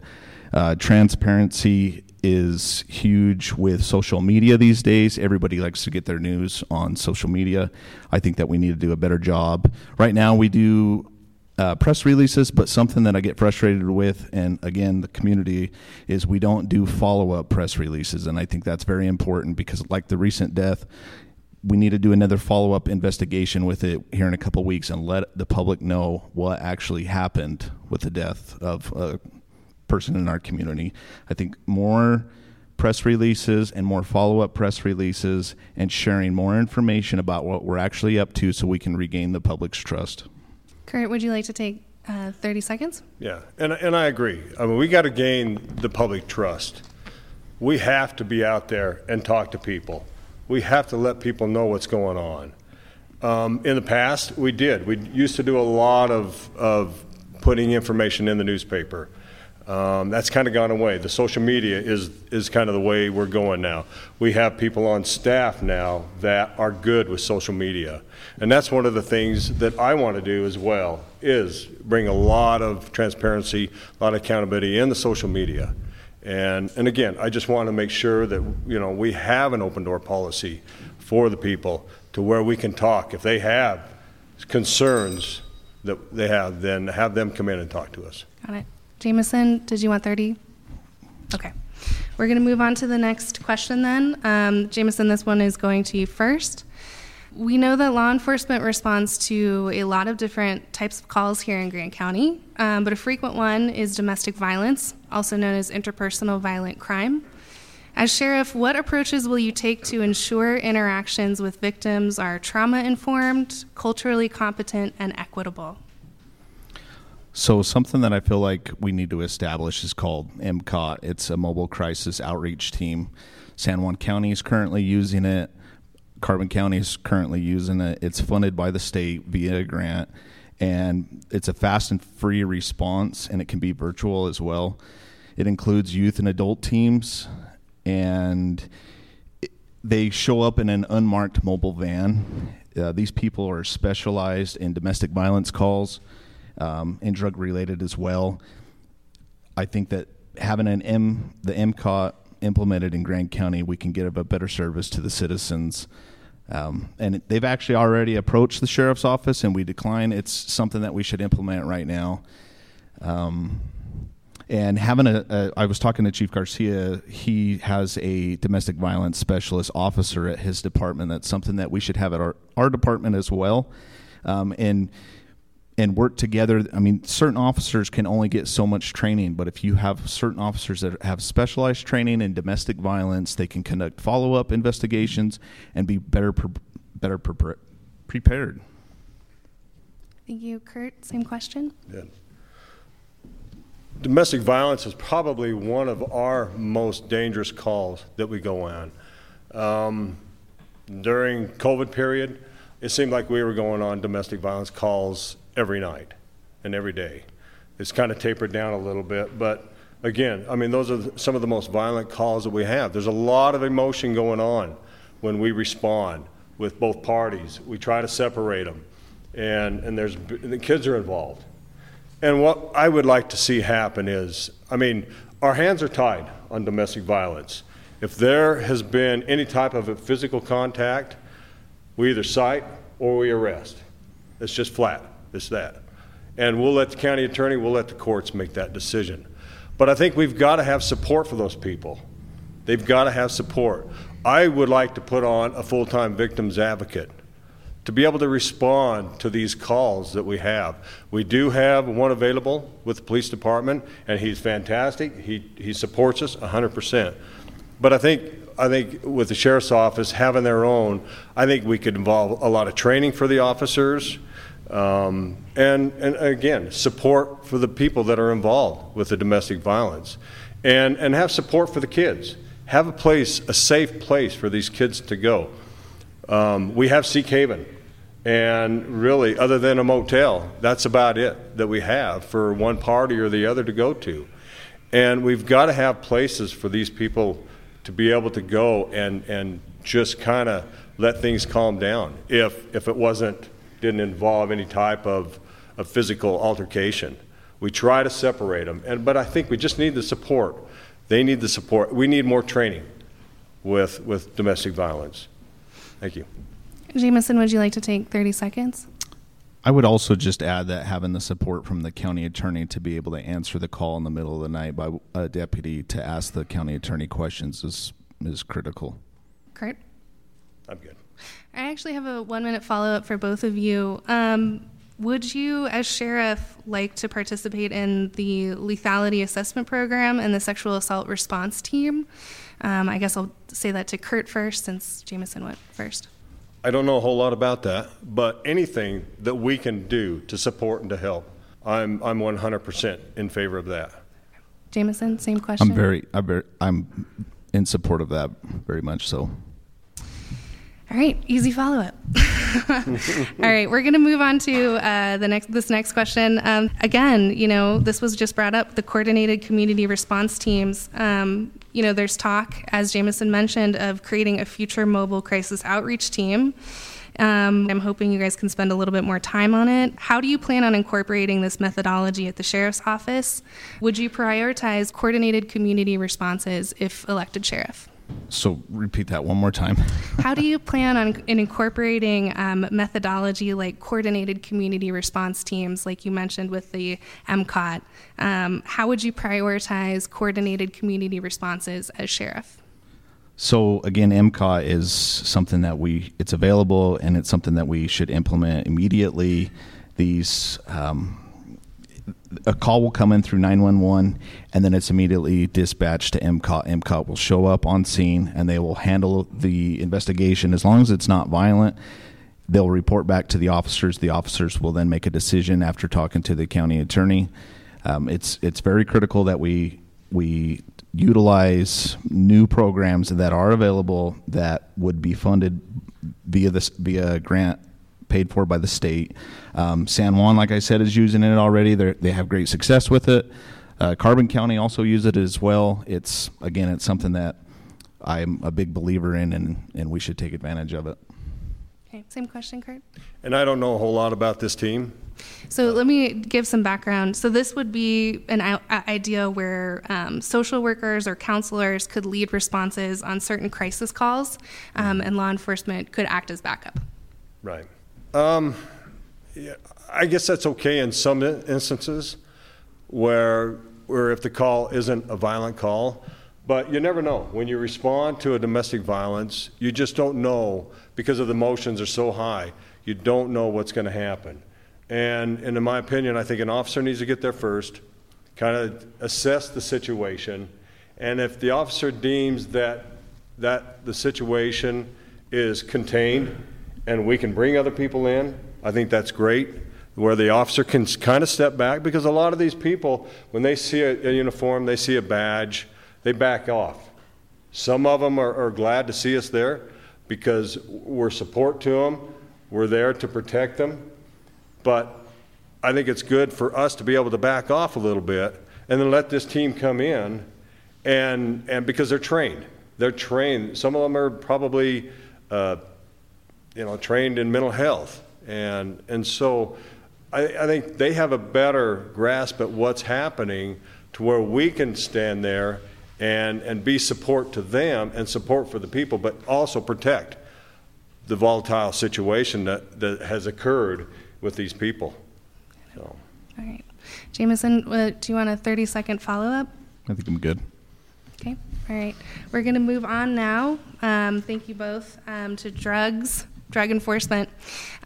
Uh, transparency is huge with social media these days. Everybody likes to get their news on social media. I think that we need to do a better job. Right now, we do uh, press releases, but something that I get frustrated with, and again, the community, is we don't do follow up press releases. And I think that's very important because, like the recent death, we need to do another follow up investigation with it here in a couple weeks and let the public know what actually happened with the death of a person in our community. I think more press releases and more follow up press releases and sharing more information about what we're actually up to so we can regain the public's trust. Kurt, would you like to take uh, 30 seconds? Yeah, and, and I agree. I mean, we got to gain the public trust. We have to be out there and talk to people. We have to let people know what's going on. Um, in the past, we did. We used to do a lot of, of putting information in the newspaper. Um, that's kind of gone away. The social media is, is kind of the way we're going now. We have people on staff now that are good with social media. And that's one of the things that I want to do as well, is bring a lot of transparency, a lot of accountability in the social media. And, and again, I just want to make sure that, you know, we have an open door policy for the people to where we can talk. If they have concerns that they have, then have them come in and talk to us. Got it. Jameson, did you want 30? Okay. We're going to move on to the next question then. Um, Jameson, this one is going to you first. We know that law enforcement responds to a lot of different types of calls here in Grand County, um, but a frequent one is domestic violence, also known as interpersonal violent crime. As sheriff, what approaches will you take to ensure interactions with victims are trauma informed, culturally competent, and equitable? So something that I feel like we need to establish is called MCOT. It's a mobile crisis outreach team. San Juan County is currently using it. Carbon County is currently using it. It's funded by the state via a grant, and it's a fast and free response, and it can be virtual as well. It includes youth and adult teams, and they show up in an unmarked mobile van. Uh, these people are specialized in domestic violence calls um, and drug related as well. I think that having an M, the MCOT implemented in Grand County, we can give a better service to the citizens. Um, and they've actually already approached the sheriff's office, and we decline. It's something that we should implement right now. Um, and having a, a, I was talking to Chief Garcia. He has a domestic violence specialist officer at his department. That's something that we should have at our, our department as well. Um, and and work together. I mean, certain officers can only get so much training, but if you have certain officers that have specialized training in domestic violence, they can conduct follow-up investigations and be better pre- better pre- prepared. Thank you, Kurt. Same question. Yeah. Domestic violence is probably one of our most dangerous calls that we go on. Um, during COVID period, it seemed like we were going on domestic violence calls every night and every day. It's kind of tapered down a little bit, but again, I mean, those are some of the most violent calls that we have. There's a lot of emotion going on when we respond with both parties. We try to separate them, and, and there's, the kids are involved. And what I would like to see happen is, I mean, our hands are tied on domestic violence. If there has been any type of physical contact, we either cite or we arrest. It's just flat. It's that. And we'll let the county attorney, we'll let the courts make that decision. But I think we've got to have support for those people. They've got to have support. I would like to put on a full time victims advocate to be able to respond to these calls that we have. We do have one available with the police department, and he's fantastic. He, he supports us 100%. But I think, I think with the sheriff's office having their own, I think we could involve a lot of training for the officers. Um, and, and again, support for the people that are involved with the domestic violence. And, and have support for the kids. Have a place, a safe place for these kids to go. Um, we have Seekhaven. And really, other than a motel, that's about it that we have for one party or the other to go to. And we've got to have places for these people to be able to go and, and just kind of let things calm down if, if it wasn't didn't involve any type of, of physical altercation. We try to separate them, and, but I think we just need the support. They need the support. We need more training with, with domestic violence. Thank you. Jameson, would you like to take 30 seconds? I would also just add that having the support from the county attorney to be able to answer the call in the middle of the night by a deputy to ask the county attorney questions is is critical. Kurt? I'm good. I actually have a one minute follow up for both of you. Um, would you, as sheriff, like to participate in the lethality assessment program and the sexual assault response team? Um, I guess I'll say that to Kurt first, since Jameson went first. I don't know a whole lot about that, but anything that we can do to support and to help, I'm I'm 100% in favor of that. Jameson, same question. I'm very, I'm, very, I'm in support of that very much so. All right, easy follow up. (laughs) All right, we're going to move on to uh, the next this next question. Um, again, you know, this was just brought up the coordinated community response teams. Um, you know, there's talk, as Jameson mentioned, of creating a future mobile crisis outreach team. Um, I'm hoping you guys can spend a little bit more time on it. How do you plan on incorporating this methodology at the sheriff's office? Would you prioritize coordinated community responses if elected sheriff? So repeat that one more time. (laughs) How do you plan on in incorporating um, methodology like coordinated community response teams, like you mentioned with the MCOT? Um, how would you prioritize coordinated community responses as sheriff? So again, MCOT is something that we it's available and it's something that we should implement immediately. These um, a call will come in through 911 and then it's immediately dispatched to MCOT. MCOT will show up on scene and they will handle the investigation. As long as it's not violent, they'll report back to the officers. The officers will then make a decision after talking to the county attorney. Um, it's it's very critical that we we utilize new programs that are available that would be funded via this via grant paid for by the state. Um, San Juan, like I said, is using it already. They they have great success with it. Uh, Carbon County also use it as well. It's again, it's something that I'm a big believer in, and and we should take advantage of it. Okay, same question, Kurt. And I don't know a whole lot about this team. So let me give some background. So this would be an i- idea where um, social workers or counselors could lead responses on certain crisis calls, um, and law enforcement could act as backup. Right. Um, yeah, I guess that's okay in some instances where, where if the call isn't a violent call, but you never know. When you respond to a domestic violence, you just don't know because of the emotions are so high. You don't know what's going to happen. And, and in my opinion, I think an officer needs to get there first, kind of assess the situation, and if the officer deems that that the situation is contained and we can bring other people in, I think that's great. Where the officer can kind of step back because a lot of these people, when they see a, a uniform, they see a badge, they back off. Some of them are, are glad to see us there because we're support to them, we're there to protect them. But I think it's good for us to be able to back off a little bit and then let this team come in and, and because they're trained. They're trained. Some of them are probably, uh, you know, trained in mental health. And, and so I, I think they have a better grasp at what's happening to where we can stand there and, and be support to them and support for the people, but also protect the volatile situation that, that has occurred with these people. So. All right, Jameson, uh, do you want a 30 second follow up? I think I'm good. Okay, all right. We're going to move on now. Um, thank you both um, to drugs, drug enforcement.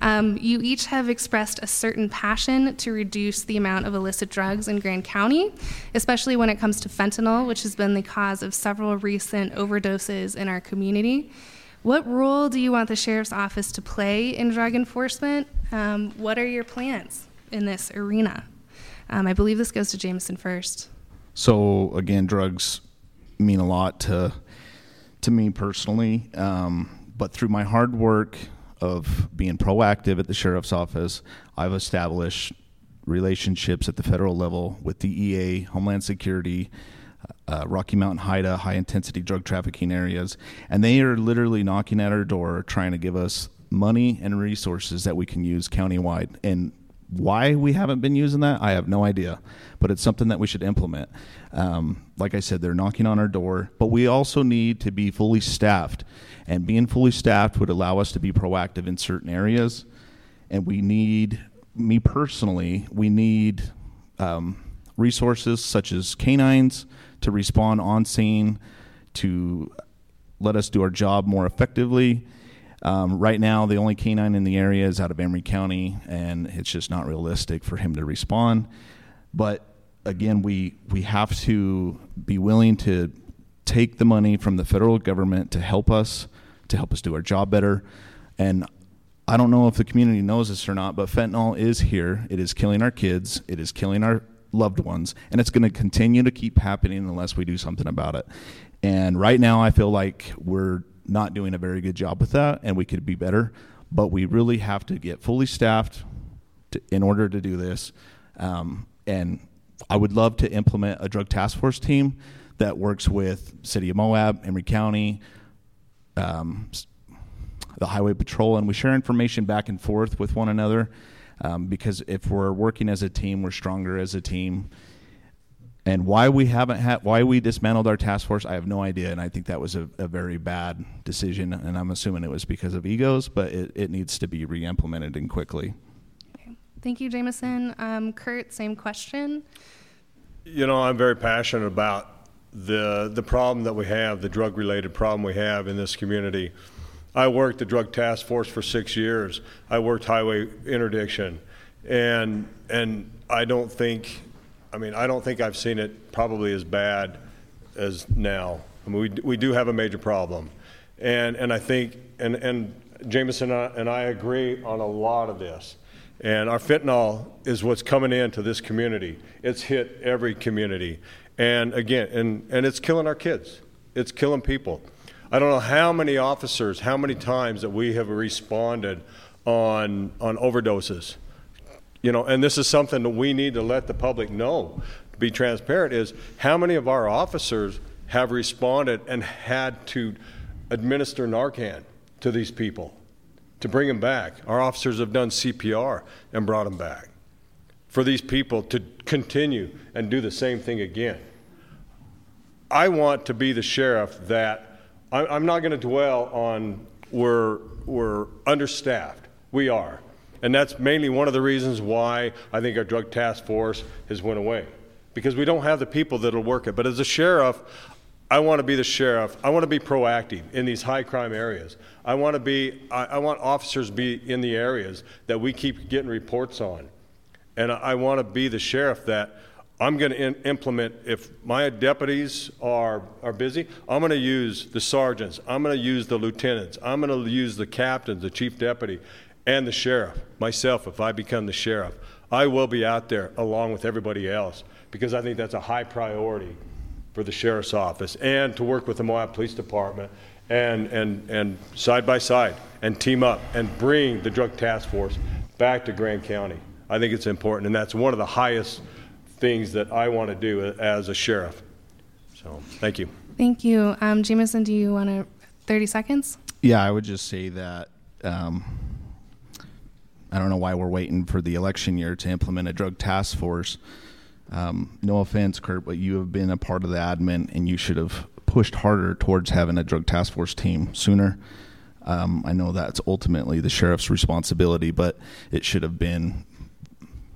Um, you each have expressed a certain passion to reduce the amount of illicit drugs in Grand County, especially when it comes to fentanyl, which has been the cause of several recent overdoses in our community. What role do you want the sheriff's office to play in drug enforcement? Um, what are your plans in this arena? Um, I believe this goes to Jameson first. So again, drugs mean a lot to to me personally. Um, but through my hard work of being proactive at the sheriff's office, I've established relationships at the federal level with DEA, Homeland Security, uh, Rocky Mountain HIDTA, high intensity drug trafficking areas, and they are literally knocking at our door trying to give us money and resources that we can use countywide. And why we haven't been using that, I have no idea, but it's something that we should implement. Um, like I said, they're knocking on our door, but we also need to be fully staffed. And being fully staffed would allow us to be proactive in certain areas. And we need, me personally, we need um, resources such as canines to respond on scene, to let us do our job more effectively. Um, right now, the only canine in the area is out of Emery County, and it's just not realistic for him to respond. But again, we we have to be willing to take the money from the federal government to help us to help us do our job better. And I don't know if the community knows this or not, but fentanyl is here. It is killing our kids. It is killing our loved ones, and it's going to continue to keep happening unless we do something about it. And right now, I feel like we're not doing a very good job with that, and we could be better. But we really have to get fully staffed to, in order to do this. Um, and I would love to implement a drug task force team that works with City of Moab, Emery County, um, the Highway Patrol, and we share information back and forth with one another. Um, because if we're working as a team, we're stronger as a team. And why we haven't had, why we dismantled our task force, I have no idea. And I think that was a, a very bad decision. And I'm assuming it was because of egos, but it, it needs to be re implemented and quickly. Okay. Thank you, Jameson. Um, Kurt, same question. You know, I'm very passionate about the the problem that we have, the drug related problem we have in this community. I worked the drug task force for six years. I worked highway interdiction, and and I don't think, I mean, I don't think I've seen it probably as bad as now. I mean, we we do have a major problem, and and I think and and Jameson and I, and I agree on a lot of this. And our fentanyl is what's coming into this community. It's hit every community. And again, and, and it's killing our kids. It's killing people. I don't know how many officers, how many times that we have responded on on overdoses. You know, and this is something that we need to let the public know. To be transparent is how many of our officers have responded and had to administer Narcan to these people to bring them back. Our officers have done CPR and brought them back. For these people to continue and do the same thing again. I want to be the sheriff that I'm not going to dwell on we're, we're understaffed. We are. And that's mainly one of the reasons why I think our drug task force has went away. Because we don't have the people that'll work it. But as a sheriff, I want to be the sheriff. I want to be proactive in these high crime areas. I want to be I, I want officers to be in the areas that we keep getting reports on. And I, I want to be the sheriff that I'm going to implement, if my deputies are, are busy, I'm going to use the sergeants, I'm going to use the lieutenants, I'm going to use the captains, the chief deputy, and the sheriff, myself, if I become the sheriff. I will be out there along with everybody else because I think that's a high priority for the sheriff's office and to work with the Moab Police Department and, and, and side by side and team up and bring the drug task force back to Grand County. I think it's important, and that's one of the highest things that I want to do as a sheriff. So, thank you. Thank you. Um, Jameson, do you want to 30 seconds? Yeah, I would just say that um, I don't know why we're waiting for the election year to implement a drug task force. Um, no offense, Kurt, but you have been a part of the admin and you should have pushed harder towards having a drug task force team sooner. Um, I know that's ultimately the sheriff's responsibility, but it should have been,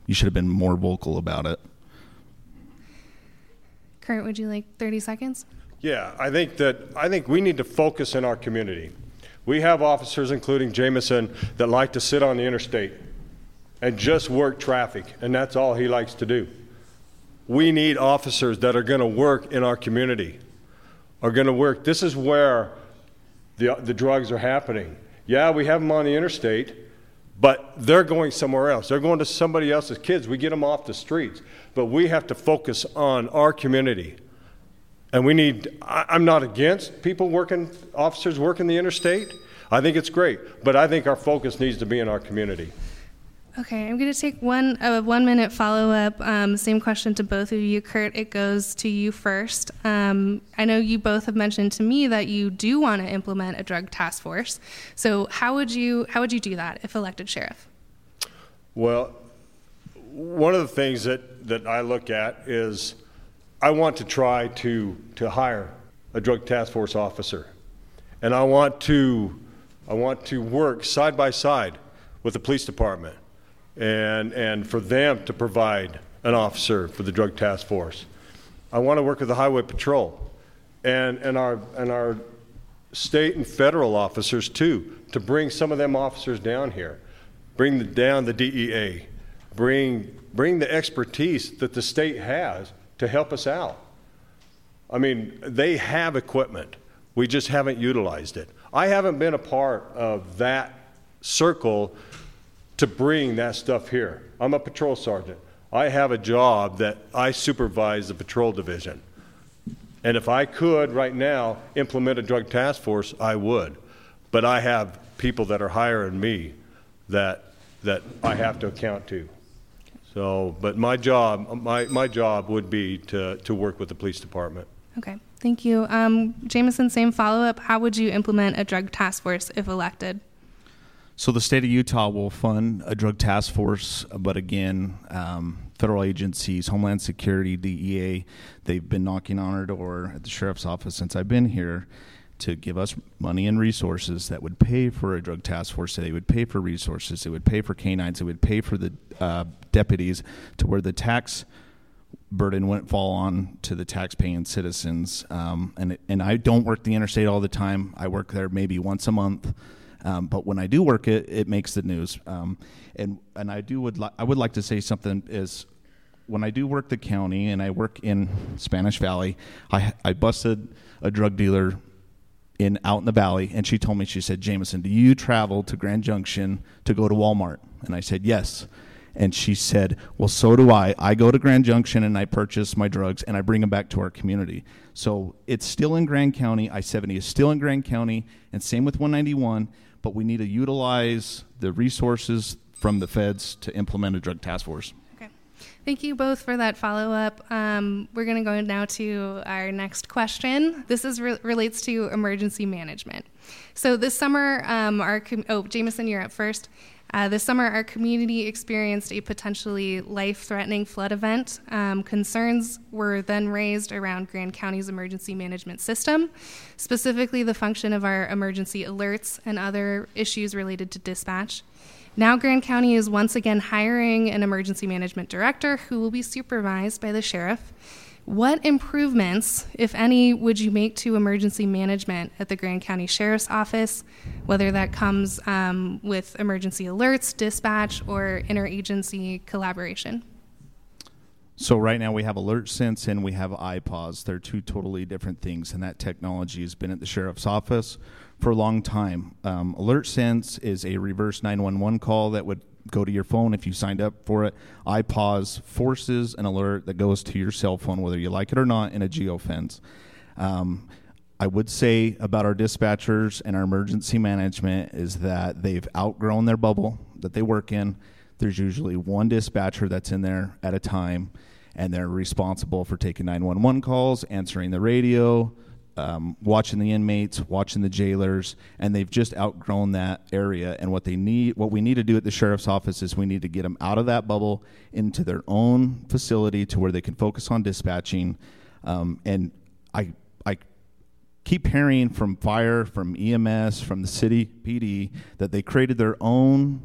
you should have been more vocal about it. Kurt, would you like 30 seconds? Yeah, I think that I think we need to focus in our community. We have officers, including Jameson, that like to sit on the interstate and just work traffic, and that's all he likes to do. We need officers that are going to work in our community, are going to work. This is where the, the drugs are happening. Yeah, we have them on the interstate, but they're going somewhere else. They're going to somebody else's kids. We get them off the streets but we have to focus on our community. And we need, I'm not against people working, officers working the interstate. I think it's great, but I think our focus needs to be in our community. Okay, I'm going to take one a one minute follow up. Um, same question to both of you, Kurt. It goes to you first. Um, I know you both have mentioned to me that you do want to implement a drug task force. So how would you how would you do that if elected sheriff? Well, one of the things that, that I look at is I want to try to, to hire a drug task force officer. And I want to, I want to work side by side with the police department and, and for them to provide an officer for the drug task force. I want to work with the highway patrol and, and, our, and our state and federal officers too, to bring some of them officers down here, bring the, down the DEA, bring, bring the expertise that the state has to help us out. I mean, they have equipment. We just haven't utilized it. I haven't been a part of that circle to bring that stuff here. I'm a patrol sergeant. I have a job that I supervise the patrol division. And if I could right now implement a drug task force, I would. But I have people that are higher than me that, that I have to account to. So, but my job, my, my job would be to, to work with the police department. Okay, thank you. Um, Jameson, same follow up. How would you implement a drug task force if elected? So the state of Utah will fund a drug task force, but again, um, federal agencies, Homeland Security, DEA, they've been knocking on our door at the sheriff's office since I've been here to give us money and resources that would pay for a drug task force. They would pay for resources. It would pay for canines. It would pay for the uh, deputies to where the tax burden wouldn't fall on to the tax-paying citizens. Um, and and I don't work the interstate all the time. I work there maybe once a month. Um, but when I do work it, it makes the news. Um, and and I do would li- I would like to say something is when I do work the county and I work in Spanish Valley, I I busted a drug dealer in out in the valley, and she told me she said, "Jameson, do you travel to Grand Junction to go to Walmart?" And I said, "Yes." And she said, Well, so do I. I go to Grand Junction and I purchase my drugs and I bring them back to our community. So it's still in Grand County. I 70 is still in Grand County, and same with 191, but we need to utilize the resources from the feds to implement a drug task force. Thank you both for that follow up. Um, we're going to go now to our next question. This is re- relates to emergency management. So this summer, um, our com- oh Jameson, you're up first. Uh, this summer, our community experienced a potentially life threatening flood event. Um, concerns were then raised around Grand County's emergency management system, specifically the function of our emergency alerts and other issues related to dispatch. Now, Grand County is once again hiring an emergency management director who will be supervised by the sheriff. What improvements, if any, would you make to emergency management at the Grand County Sheriff's Office, whether that comes um, with emergency alerts, dispatch, or interagency collaboration? So right now we have Alert Sense and we have IPAWS. They're two totally different things, and that technology has been at the sheriff's office for a long time. Um, Alert Sense is a reverse 911 call that would go to your phone if you signed up for it. IPAWS forces an alert that goes to your cell phone, whether you like it or not, in a geofence. Um, I would say about our dispatchers and our emergency management is that they've outgrown their bubble that they work in. There's usually one dispatcher that's in there at a time, and they're responsible for taking 911 calls, answering the radio, um, watching the inmates, watching the jailers, and they've just outgrown that area. And what they need, what we need to do at the sheriff's office is we need to get them out of that bubble into their own facility to where they can focus on dispatching. Um, and I, I keep hearing from fire, from EMS, from the city PD that they created their own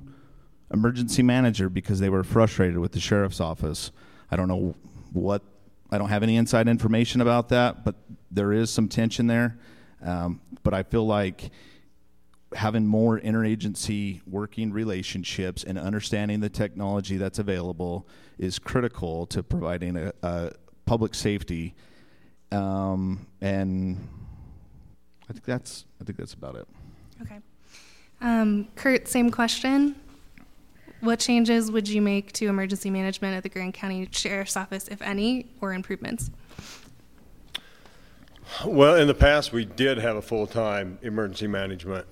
emergency manager because they were frustrated with the sheriff's office. I don't know what I don't have any inside information about that, but there is some tension there. Um, but I feel like having more interagency working relationships and understanding the technology that's available is critical to providing a, a public safety. Um, and I think that's I think that's about it. Okay. Um, Kurt, same question. What changes would you make to emergency management at the Grand County Sheriff's Office, if any, or improvements? Well, in the past, we did have a full-time emergency management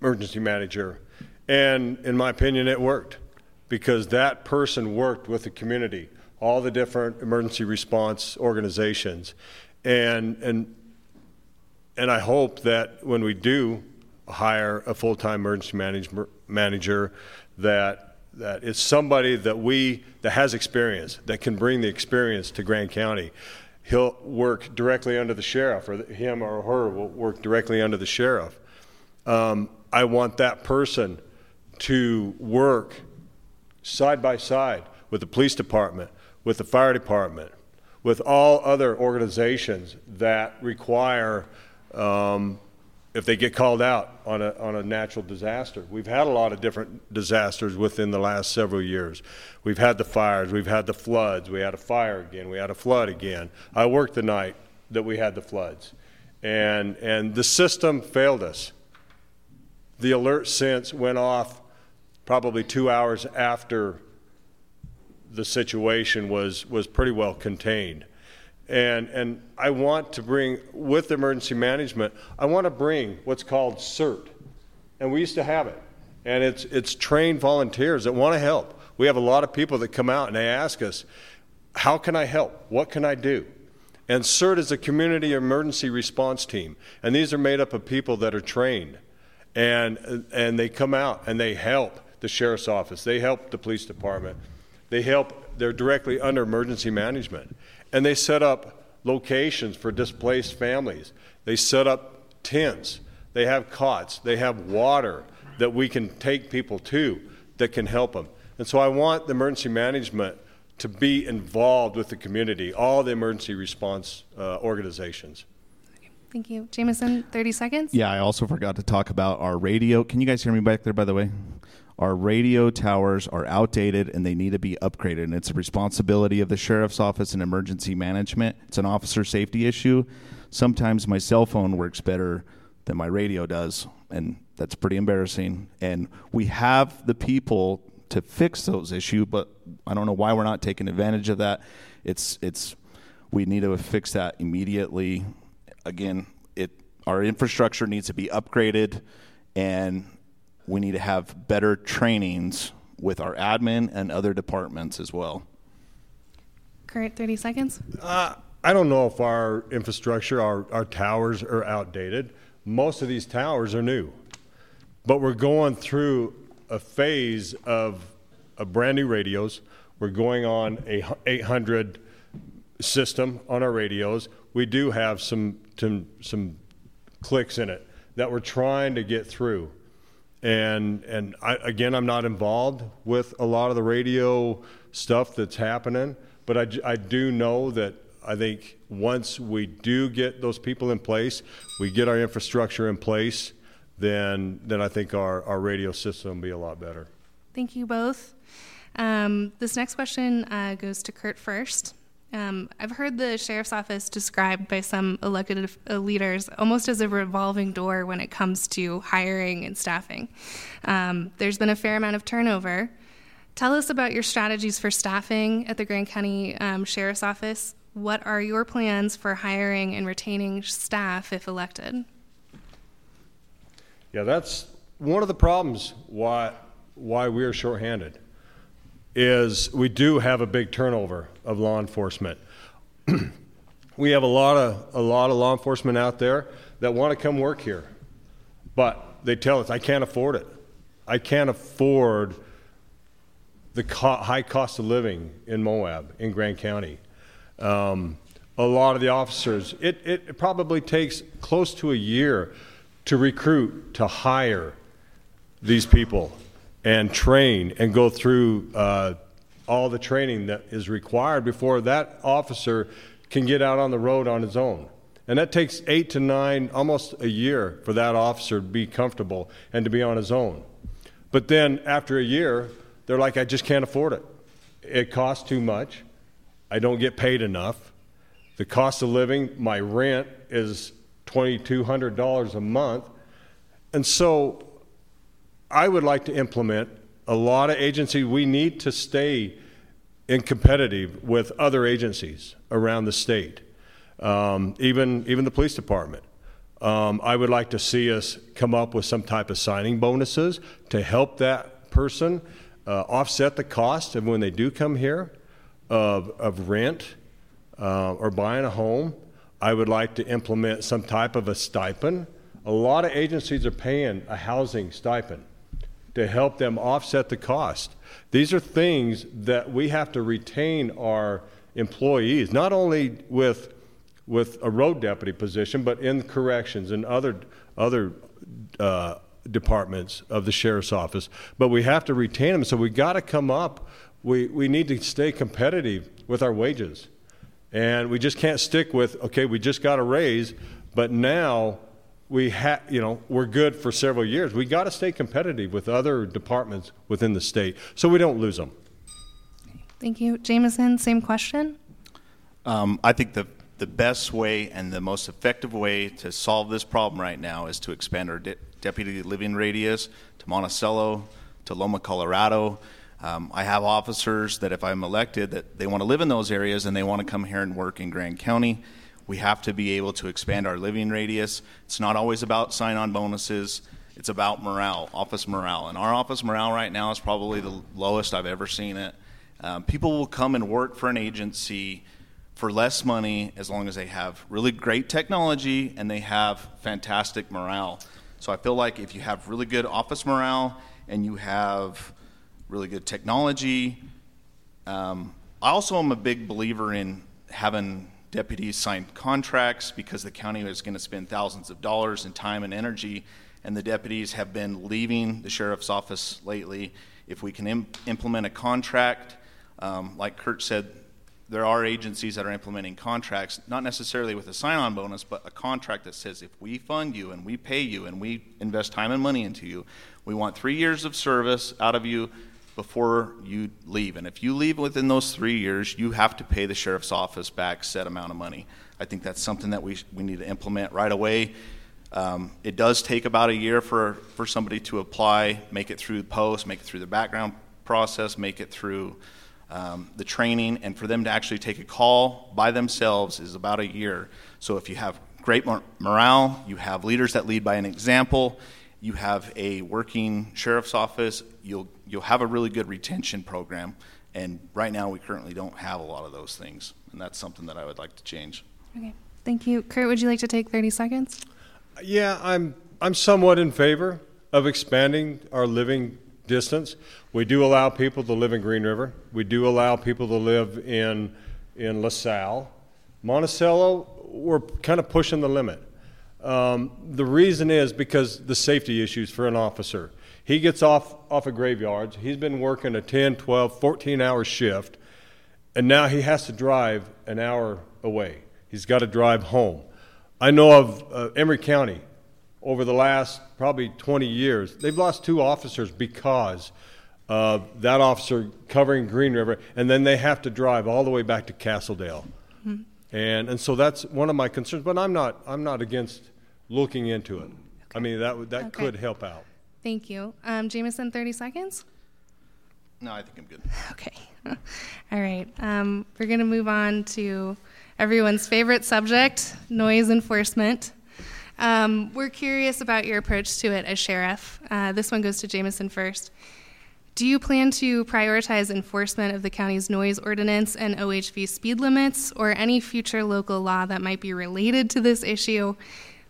emergency manager, and in my opinion, it worked because that person worked with the community, all the different emergency response organizations, and and and I hope that when we do hire a full-time emergency manage, manager, that that it's somebody that we that has experience that can bring the experience to Grand County. He'll work directly under the sheriff, or him or her will work directly under the sheriff. Um, I want that person to work side by side with the police department, with the fire department, with all other organizations that require um, if they get called out on a, on a natural disaster. We've had a lot of different disasters within the last several years. We've had the fires, we've had the floods, we had a fire again, we had a flood again. I worked the night that we had the floods. And, and the system failed us. The alert sense went off probably two hours after the situation was, was pretty well contained. And, and I want to bring, with emergency management, I want to bring what's called CERT. And we used to have it. And it's, it's trained volunteers that want to help. We have a lot of people that come out and they ask us, How can I help? What can I do? And CERT is a community emergency response team. And these are made up of people that are trained. And, and they come out and they help the sheriff's office, they help the police department, they help, they're directly under emergency management. And they set up locations for displaced families. They set up tents. They have cots. They have water that we can take people to that can help them. And so I want the emergency management to be involved with the community, all the emergency response uh, organizations. Thank you. Jameson, 30 seconds. Yeah, I also forgot to talk about our radio. Can you guys hear me back there, by the way? Our radio towers are outdated and they need to be upgraded. And it's a responsibility of the sheriff's office and emergency management. It's an officer safety issue. Sometimes my cell phone works better than my radio does, and that's pretty embarrassing. And we have the people to fix those issues, but I don't know why we're not taking advantage of that. It's it's we need to fix that immediately. Again, it our infrastructure needs to be upgraded, and we need to have better trainings with our admin and other departments as well. Kurt, 30 seconds. Uh, I don't know if our infrastructure, our, our towers are outdated. Most of these towers are new. But we're going through a phase of, of brand new radios. We're going on a 800 system on our radios. We do have some, some, some clicks in it that we're trying to get through. And, and I, again, I'm not involved with a lot of the radio stuff that's happening, but I, I do know that I think once we do get those people in place, we get our infrastructure in place, then, then I think our, our radio system will be a lot better. Thank you both. Um, this next question uh, goes to Kurt first. Um, I've heard the sheriff's office described by some elected uh, leaders almost as a revolving door when it comes to hiring and staffing. Um, there's been a fair amount of turnover. Tell us about your strategies for staffing at the Grand County um, Sheriff's Office. What are your plans for hiring and retaining staff if elected? Yeah, that's one of the problems why why we're shorthanded is we do have a big turnover of law enforcement. (clears throat) we have a lot of a lot of law enforcement out there that want to come work here, but they tell us I can't afford it. I can't afford the co- high cost of living in Moab in Grand County. Um, a lot of the officers, it, it probably takes close to a year to recruit, to hire these people and train and go through uh, all the training that is required before that officer can get out on the road on his own. And that takes eight to nine, almost a year for that officer to be comfortable and to be on his own. But then after a year, they're like, I just can't afford it. It costs too much. I don't get paid enough. The cost of living, my rent is $2,200 a month. And so I would like to implement a lot of agencies. We need to stay in competitive with other agencies around the state, um, even even the police department. Um, I would like to see us come up with some type of signing bonuses to help that person uh, offset the cost of when they do come here of, of rent uh, or buying a home. I would like to implement some type of a stipend. A lot of agencies are paying a housing stipend to help them offset the cost. These are things that we have to retain our employees, not only with with a road deputy position, but in corrections and other other uh, departments of the sheriff's office. But we have to retain them, so we got to come up. We we need to stay competitive with our wages, and we just can't stick with okay. We just got a raise, but now we have, you know, we're good for several years. We got to stay competitive with other departments within the state so we don't lose them. Thank you. Jameson, same question. Um, I think the, the best way and the most effective way to solve this problem right now is to expand our de- deputy living radius to Monticello, to Loma, Colorado. Um, I have officers that if I'm elected that they want to live in those areas and they want to come here and work in Grand County. We have to be able to expand our living radius. It's not always about sign on bonuses, it's about morale, office morale. And our office morale right now is probably the lowest I've ever seen it. Um, people will come and work for an agency for less money as long as they have really great technology and they have fantastic morale. So I feel like if you have really good office morale and you have really good technology, um, I also am a big believer in having deputies signed contracts because the county is going to spend thousands of dollars in time and energy, and the deputies have been leaving the sheriff's office lately. If we can Im- implement a contract, um, like Kurt said, there are agencies that are implementing contracts, not necessarily with a sign on bonus, but a contract that says if we fund you and we pay you and we invest time and money into you, we want three years of service out of you before you leave. And if you leave within those three years, you have to pay the sheriff's office back set amount of money. I think that's something that we, we need to implement right away. Um, it does take about a year for, for somebody to apply, make it through the post, make it through the background process, make it through um, the training, and for them to actually take a call by themselves is about a year. So if you have great mor- morale, you have leaders that lead by an example, you have a working sheriff's office, you'll you'll have a really good retention program. And right now, we currently don't have a lot of those things, and that's something that I would like to change. Okay, thank you. Kurt, would you like to take 30 seconds? Yeah, I'm I'm somewhat in favor of expanding our living distance. We do allow people to live in Green River. We do allow people to live in in La Sal. Monticello, we're kind of pushing the limit. Um, the reason is because the safety issues for an officer. He gets off off of graveyards. He's been working a 10, 12, 14 hour shift, and now he has to drive an hour away. He's got to drive home. I know of uh, Emery County over the last probably 20 years. They've lost two officers because of that officer covering Green River, and then they have to drive all the way back to Castle Dale. Mm-hmm. And, and so that's one of my concerns, but I'm not, I'm not against looking into it. Okay. I mean, that, that okay. could help out. Thank you. Um, Jameson, 30 seconds? No, I think I'm good. (laughs) Okay. (laughs) All right. Um, we're going to move on to everyone's favorite subject noise enforcement. Um, we're curious about your approach to it as sheriff. Uh, this one goes to Jameson first. Do you plan to prioritize enforcement of the county's noise ordinance and OHV speed limits or any future local law that might be related to this issue?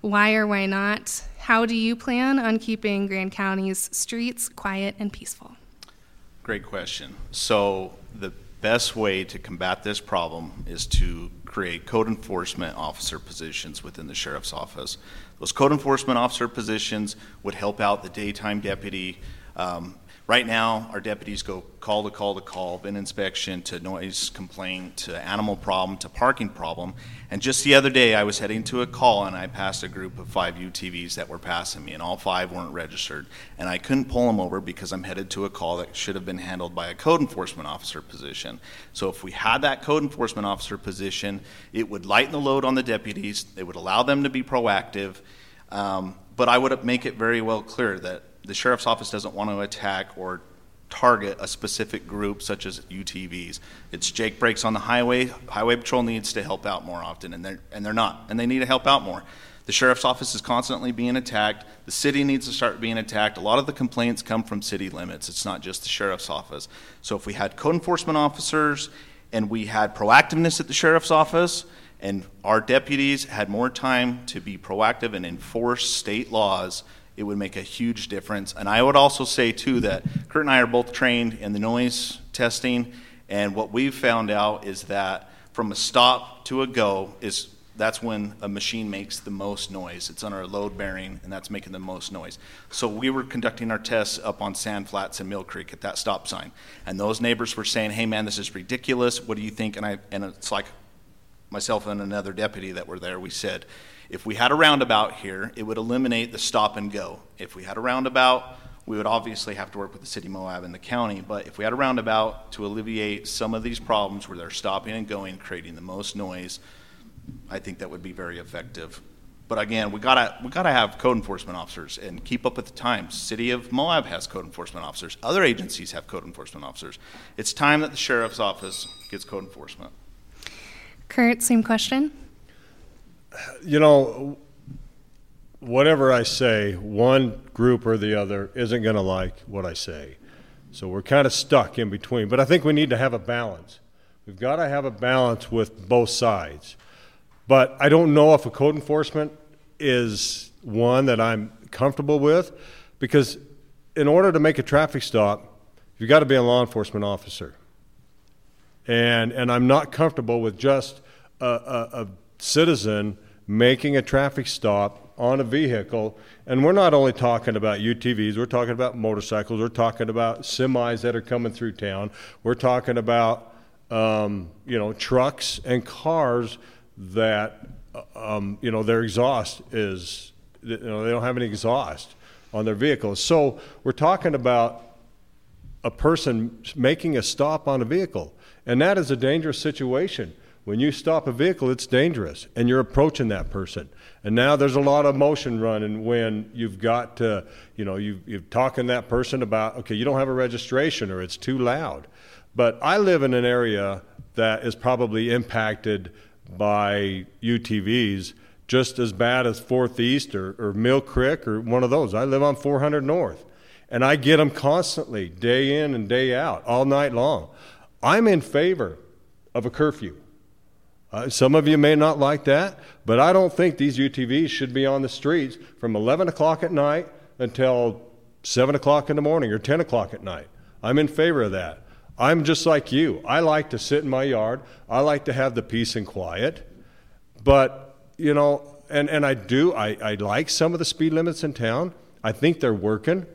Why or why not? How do you plan on keeping Grand County's streets quiet and peaceful? Great question. So, the best way to combat this problem is to create code enforcement officer positions within the sheriff's office. Those code enforcement officer positions would help out the daytime deputy um, Right now, our deputies go call to call to call, VIN inspection to noise complaint to animal problem to parking problem. And just the other day, I was heading to a call and I passed a group of five UTVs that were passing me, and all five weren't registered. And I couldn't pull them over because I'm headed to a call that should have been handled by a code enforcement officer position. So if we had that code enforcement officer position, it would lighten the load on the deputies, it would allow them to be proactive. Um, but I would make it very well clear that the sheriff's office doesn't want to attack or target a specific group such as UTVs. It's Jake brakes on the highway. Highway patrol needs to help out more often, and they're and they're not, and they need to help out more. The sheriff's office is constantly being attacked. The city needs to start being attacked. A lot of the complaints come from city limits. It's not just the sheriff's office. So if we had code enforcement officers and we had proactiveness at the sheriff's office and our deputies had more time to be proactive and enforce state laws, it would make a huge difference. And I would also say, too, that Kurt and I are both trained in the noise testing, and what we've found out is that from a stop to a go is that's when a machine makes the most noise. It's on our load bearing, and that's making the most noise. So we were conducting our tests up on Sand Flats and Mill Creek at that stop sign, and those neighbors were saying, "Hey, man, this is ridiculous. What do you think?" And I and it's like myself and another deputy that were there. We said, if we had a roundabout here, it would eliminate the stop and go. If we had a roundabout, we would obviously have to work with the city of Moab and the county, but if we had a roundabout to alleviate some of these problems where they're stopping and going, creating the most noise, I think that would be very effective. But again, we gotta we gotta have code enforcement officers and keep up with the times. City of Moab has code enforcement officers. Other agencies have code enforcement officers. It's time that the sheriff's office gets code enforcement. Kurt, same question you know, whatever I say, one group or the other isn't going to like what I say. So we're kind of stuck in between. But I think we need to have a balance. We've got to have a balance with both sides. But I don't know if a code enforcement is one that I'm comfortable with because in order to make a traffic stop, you've got to be a law enforcement officer. And, and I'm not comfortable with just a, a, a citizen making a traffic stop on a vehicle. And we're not only talking about UTVs, we're talking about motorcycles, we're talking about semis that are coming through town, we're talking about um, you know trucks and cars that um, you know their exhaust is you know they don't have any exhaust on their vehicles. So we're talking about a person making a stop on a vehicle, and that is a dangerous situation When you stop a vehicle, it's dangerous, and you're approaching that person. And now there's a lot of motion running when you've got to, you know, you, you're talking that person about, okay, you don't have a registration or it's too loud. But I live in an area that is probably impacted by UTVs just as bad as Fourth East or, or Mill Creek or one of those. I live on 400 North, and I get them constantly, day in and day out, all night long. I'm in favor of a curfew. Uh, some of you may not like that, but I don't think these UTVs should be on the streets from 11 o'clock at night until 7 o'clock in the morning or 10 o'clock at night. I'm in favor of that. I'm just like you. I like to sit in my yard. I like to have the peace and quiet. But, you know, and, and I do, I, I like some of the speed limits in town. I think they're working.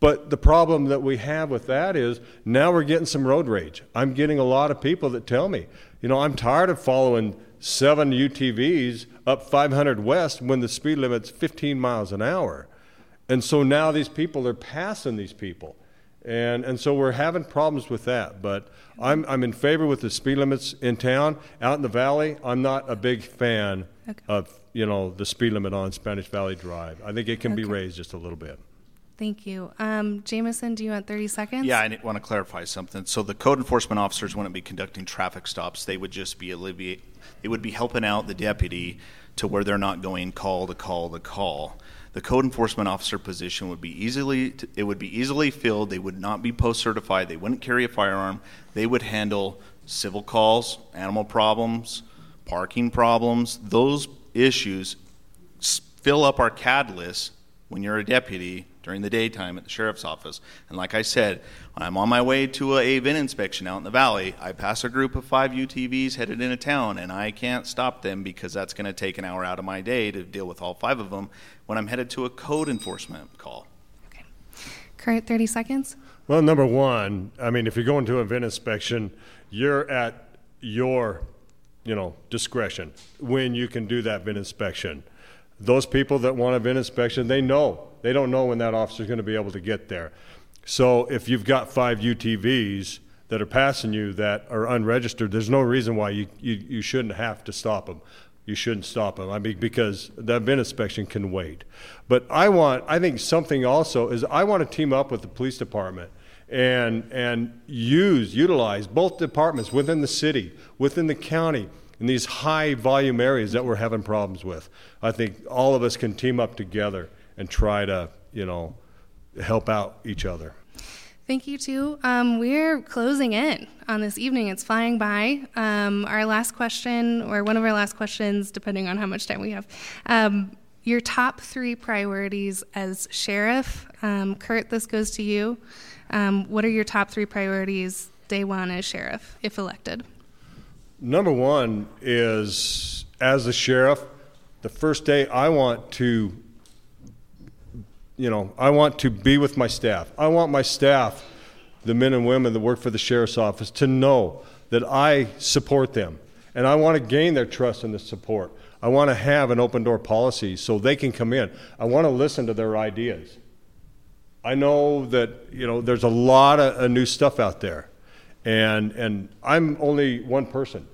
But the problem that we have with that is now we're getting some road rage. I'm getting a lot of people that tell me, you know, I'm tired of following seven UTVs up 500 west when the speed limit's 15 miles an hour. And so now these people are passing these people. And, and so we're having problems with that. But I'm, I'm in favor with the speed limits in town. Out in the valley, I'm not a big fan Okay. of, you know, the speed limit on Spanish Valley Drive. I think it can be raised just a little bit. Thank you. Um, Jameson, do you want 30 seconds? Yeah, I want to clarify something. So the code enforcement officers wouldn't be conducting traffic stops. They would just be alleviate. They would be helping out the deputy to where they're not going call to call to call. The code enforcement officer position would be easily it would be easily filled. They would not be post certified. They wouldn't carry a firearm. They would handle civil calls, animal problems, parking problems. Those issues fill up our CAD list when you're a deputy during the daytime at the sheriff's office. And like I said, when I'm on my way to a VIN inspection out in the valley, I pass a group of five UTVs headed into town, and I can't stop them because that's going to take an hour out of my day to deal with all five of them when I'm headed to a code enforcement call. Okay. Kurt, 30 seconds? Well, number one, I mean, if you're going to a VIN inspection, you're at your, you know, discretion when you can do that VIN inspection. Those people that want a VIN inspection, they know. They don't know when that officer's going to be able to get there. So if you've got five UTVs that are passing you that are unregistered, there's no reason why you, you, you shouldn't have to stop them. You shouldn't stop them. I mean, because that VIN inspection can wait. But I want, I think something also is I want to team up with the police department and and use utilize both departments within the city, within the county, in these high volume areas that we're having problems with. I think all of us can team up together and try to you know help out each other. Thank you, too. Um, we're closing in on this evening. It's flying by. Um, our last question, or one of our last questions, depending on how much time we have. Um, your top three priorities as sheriff. Um, Kurt, this goes to you. Um, what are your top three priorities day one as sheriff, if elected? Number one is as a sheriff, the first day I want to, you know, I want to be with my staff. I want my staff, the men and women that work for the sheriff's office, to know that I support them. And I want to gain their trust and the support. I want to have an open door policy so they can come in. I want to listen to their ideas. I know that you know there's a lot of uh, new stuff out there, and and I'm only one person,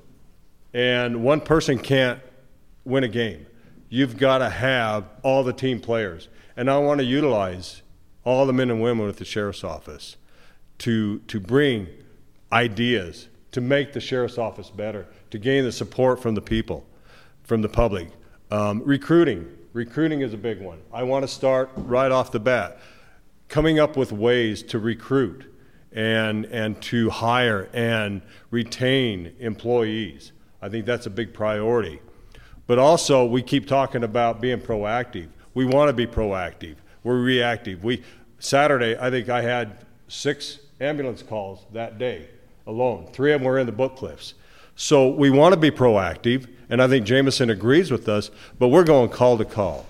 and one person can't win a game. You've got to have all the team players, and I want to utilize all the men and women with the sheriff's office to to bring ideas to make the sheriff's office better, to gain the support from the people, from the public. Um, recruiting, recruiting is a big one. I want to start right off the bat coming up with ways to recruit and, and to hire and retain employees. I think that's a big priority. But also, we keep talking about being proactive. We want to be proactive. We're reactive. We Saturday, I think I had six ambulance calls that day alone. Three of them were in the Book Cliffs. So we want to be proactive, and I think Jameson agrees with us. But we're going call to call,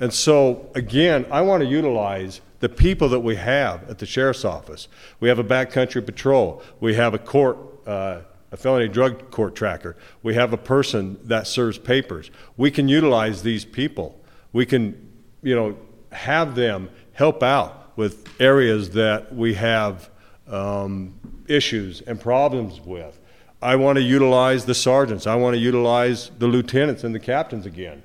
and so again, I want to utilize the people that we have at the sheriff's office. We have a backcountry patrol. We have a court, uh, a felony drug court tracker. We have a person that serves papers. We can utilize these people. We can, you know, have them help out with areas that we have um, issues and problems with. I want to utilize the sergeants. I want to utilize the lieutenants and the captains again.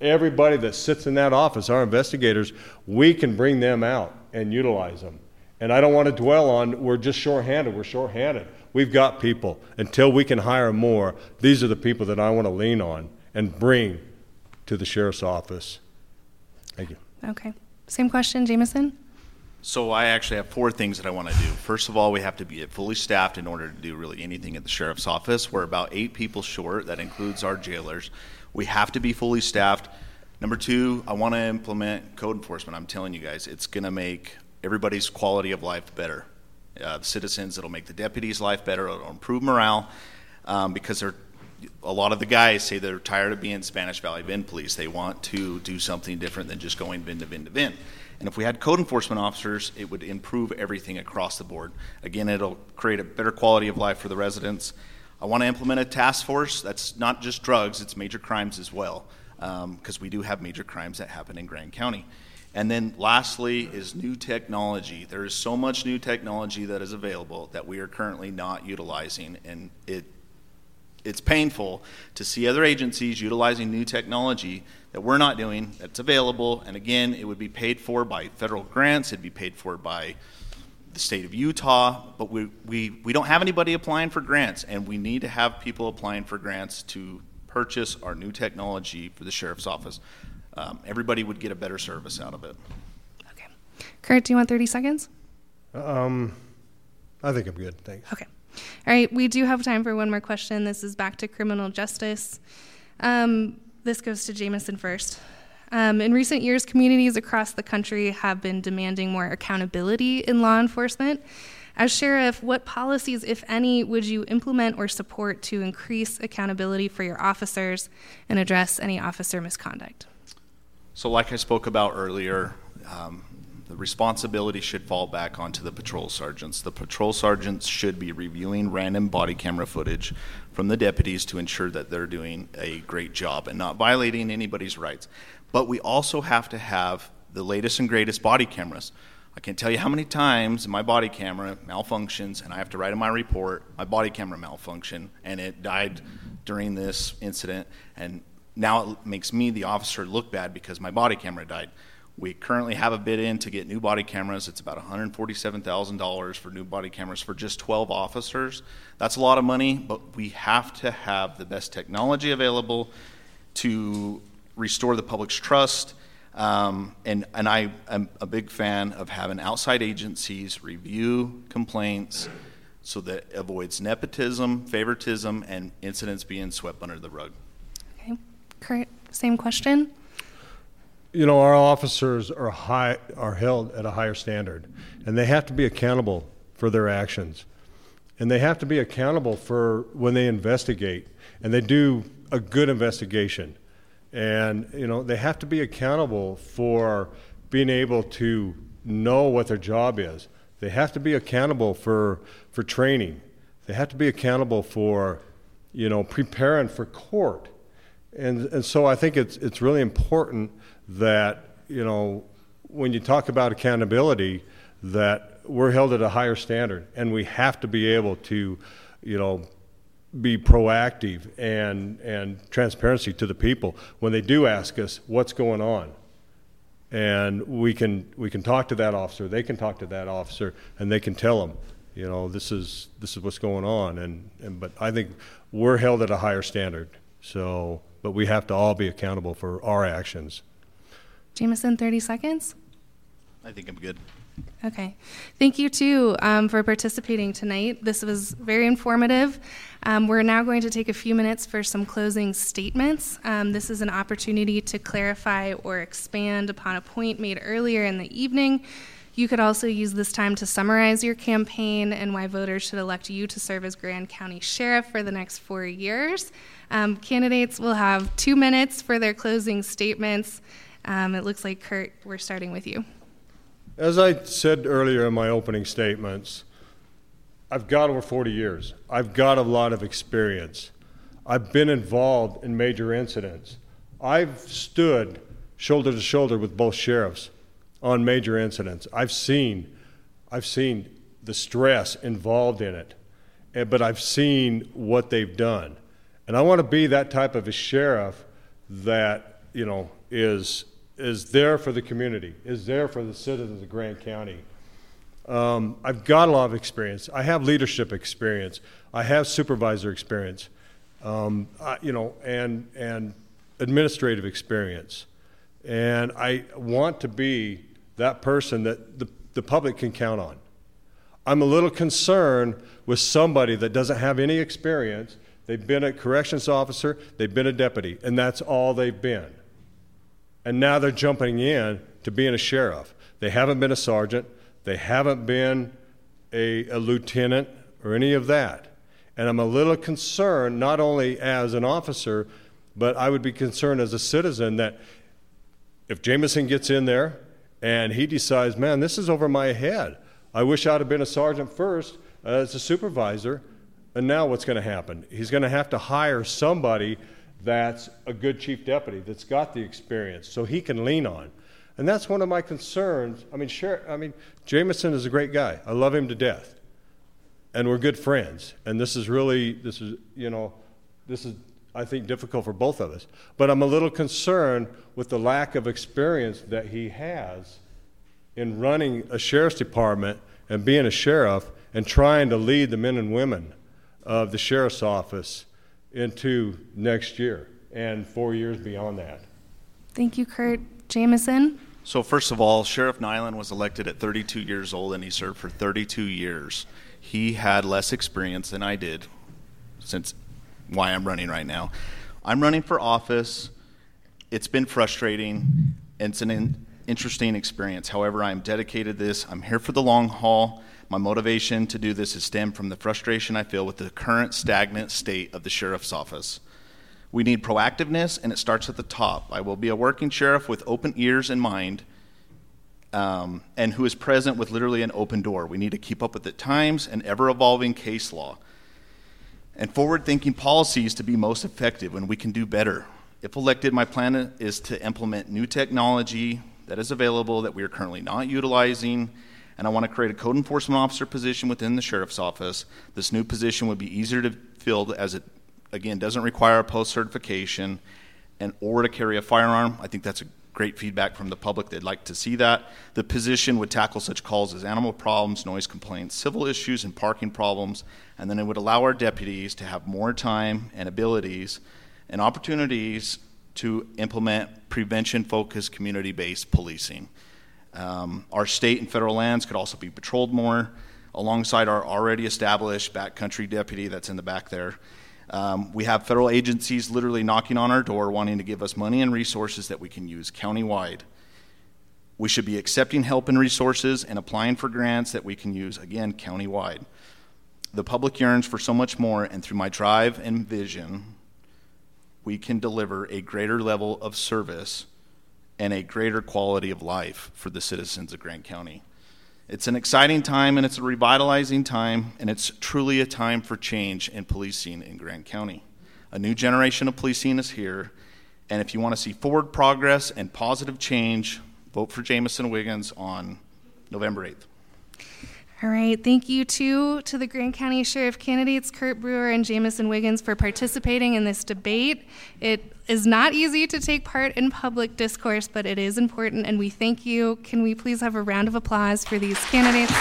Everybody that sits in that office, our investigators, we can bring them out and utilize them. And I don't want to dwell on we're just shorthanded. We're shorthanded. We've got people. Until we can hire more, these are the people that I want to lean on and bring to the sheriff's office. Thank you. Okay. Same question, Jameson? So I actually have four things that I want to do. First of all, we have to be fully staffed in order to do really anything at the sheriff's office. We're about eight people short. That includes our jailers. We have to be fully staffed. Number two, I want to implement code enforcement. I'm telling you guys, it's going to make everybody's quality of life better. Uh, citizens, it'll make the deputies' life better. It'll improve morale um, because they're a lot of the guys say they're tired of being Spanish Valley VIN police. They want to do something different than just going VIN to VIN to VIN. And if we had code enforcement officers, it would improve everything across the board. Again, it'll create a better quality of life for the residents. I want to implement a task force that's not just drugs, it's major crimes as well, because um, we do have major crimes that happen in Grand County. And then lastly is new technology. There is so much new technology that is available that we are currently not utilizing, and it it's painful to see other agencies utilizing new technology that we're not doing that's available. And again, it would be paid for by federal grants, it'd be paid for by the state of Utah, but we, we, we don't have anybody applying for grants, and we need to have people applying for grants to purchase our new technology for the sheriff's office. Um, everybody would get a better service out of it. Okay. Kurt, do you want 30 seconds? Um, I think I'm good. Thanks. Okay. All right, we do have time for one more question. This is back to criminal justice. Um, this goes to Jameson first. Um, in recent years, communities across the country have been demanding more accountability in law enforcement. As sheriff, what policies, if any, would you implement or support to increase accountability for your officers and address any officer misconduct? So, like I spoke about earlier, um, the responsibility should fall back onto the patrol sergeants. The patrol sergeants should be reviewing random body camera footage from the deputies to ensure that they're doing a great job and not violating anybody's rights. But we also have to have the latest and greatest body cameras. I can't tell you how many times my body camera malfunctions and I have to write in my report my body camera malfunction and it died during this incident and now it makes me the officer look bad because my body camera died. We currently have a bid in to get new body cameras. It's about $147,000 for new body cameras for just 12 officers. That's a lot of money, but we have to have the best technology available to restore the public's trust. Um, and, and I am a big fan of having outside agencies review complaints so that avoids nepotism, favoritism, and incidents being swept under the rug. Kurt, same question you know, our officers are high are held at a higher standard, and they have to be accountable for their actions, and they have to be accountable for when they investigate, and they do a good investigation, and you know they have to be accountable for being able to know what their job is. They have to be accountable for for training. They have to be accountable for, you know, preparing for court, and and so I think it's it's really important that you know when you talk about accountability that we're held at a higher standard and we have to be able to you know be proactive and and transparency to the people. When they do ask us what's going on? And we can we can talk to that officer they can talk to that officer and they can tell them you know this is this is what's going on. And, and but I think we're held at a higher standard. So but we have to all be accountable for our actions Jameson, 30 seconds? I think I'm good. Okay. Thank you, too, um, for participating tonight. This was very informative. Um, we're now going to take a few minutes for some closing statements. Um, this is an opportunity to clarify or expand upon a point made earlier in the evening. You could also use this time to summarize your campaign and why voters should elect you to serve as Grand County Sheriff for the next four years. Um, candidates will have two minutes for their closing statements. Um, it looks like, Kurt, we're starting with you. As I said earlier in my opening statements, I've got over 40 years. I've got a lot of experience. I've been involved in major incidents. I've stood shoulder to shoulder with both sheriffs on major incidents. I've seen, I've seen the stress involved in it. but I've seen what they've done. And I want to be that type of a sheriff that, you know, is, is there for the community, is there for the citizens of Grand County. Um, I've got a lot of experience. I have leadership experience. I have supervisor experience, um, I, you know, and, and administrative experience. And I want to be that person that the, the public can count on. I'm a little concerned with somebody that doesn't have any experience. They've been a corrections officer, they've been a deputy, and that's all they've been. And now they're jumping in to being a sheriff. They haven't been a sergeant, they haven't been a, a lieutenant or any of that. And I'm a little concerned, not only as an officer, but I would be concerned as a citizen that if Jameson gets in there and he decides, man, this is over my head, I wish I'd have been a sergeant first as a supervisor. And now what's going to happen? He's going to have to hire somebody that's a good chief deputy, that's got the experience, so he can lean on. And that's one of my concerns. I mean, sure, I mean, Jameson is a great guy. I love him to death. And we're good friends. And this is really, this is, you know, this is, I think, difficult for both of us. But I'm a little concerned with the lack of experience that he has in running a sheriff's department and being a sheriff and trying to lead the men and women of the sheriff's office into next year and four years beyond that. Thank you, Kurt. Jameson? So, first of all, Sheriff Nyland was elected at 32 years old and he served for 32 years. He had less experience than I did, since why I'm running right now. I'm running for office. It's been frustrating. It's an interesting experience. However, I'm dedicated to this. I'm here for the long haul. My motivation to do this is stemmed from the frustration I feel with the current stagnant state of the sheriff's office. We need proactiveness, and it starts at the top. I will be a working sheriff with open ears and mind, um, and who is present with literally an open door. We need to keep up with the times and ever evolving case law and forward thinking policies to be most effective when we can do better. If elected, my plan is to implement new technology, that is available that we are currently not utilizing. And I want to create a code enforcement officer position within the sheriff's office. This new position would be easier to fill as it, again, doesn't require a post certification and or to carry a firearm. I think that's a great feedback from the public. They'd like to see that. The position would tackle such calls as animal problems, noise complaints, civil issues, and parking problems. And then it would allow our deputies to have more time and abilities and opportunities to implement prevention focused community based policing. Um, our state and federal lands could also be patrolled more alongside our already established backcountry deputy that's in the back there. Um, we have federal agencies literally knocking on our door wanting to give us money and resources that we can use countywide. We should be accepting help and resources and applying for grants that we can use, again, countywide. The public yearns for so much more, and through my drive and vision, we can deliver a greater level of service and a greater quality of life for the citizens of Grand County. It's an exciting time and it's a revitalizing time, and it's truly a time for change in policing in Grand County. A new generation of policing is here, and if you want to see forward progress and positive change, vote for Jamison Wiggins on November 8th. All right. Thank you too to the Grand County Sheriff candidates Kurt Brewer and Jamison Wiggins for participating in this debate. It is not easy to take part in public discourse, but it is important, and we thank you. Can we please have a round of applause for these candidates?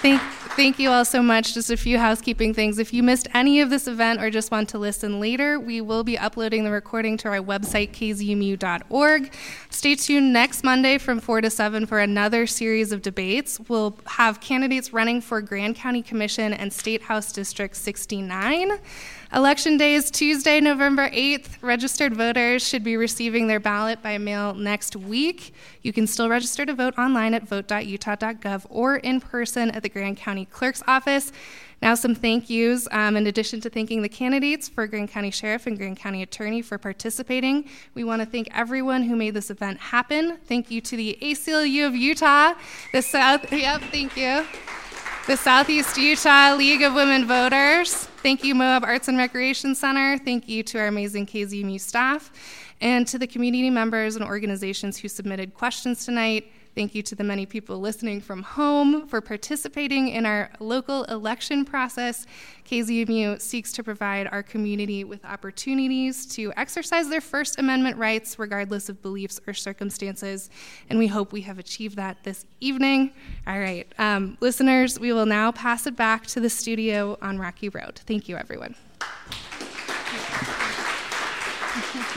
Thank Thank you all so much. Just a few housekeeping things. If you missed any of this event or just want to listen later, we will be uploading the recording to our website, kzmu.org. Stay tuned next Monday from 4 to 7 for another series of debates. We'll have candidates running for Grand County Commission and State House District 69. Election day is Tuesday, November 8th. Registered voters should be receiving their ballot by mail next week. You can still register to vote online at vote.utah.gov or in person at the Grand County Clerk's Office. Now, some thank yous. Um, in addition to thanking the candidates for Grand County Sheriff and Grand County Attorney for participating, we want to thank everyone who made this event happen. Thank you to the ACLU of Utah, the South. (laughs) Yep, thank you. The Southeast Utah League of Women Voters. Thank you, Moab Arts and Recreation Center. Thank you to our amazing KZMU staff and to the community members and organizations who submitted questions tonight. Thank you to the many people listening from home for participating in our local election process. KZMU seeks to provide our community with opportunities to exercise their First Amendment rights, regardless of beliefs or circumstances. And we hope we have achieved that this evening. All right, um, listeners, we will now pass it back to the studio on Rocky Road. Thank you, everyone. (laughs)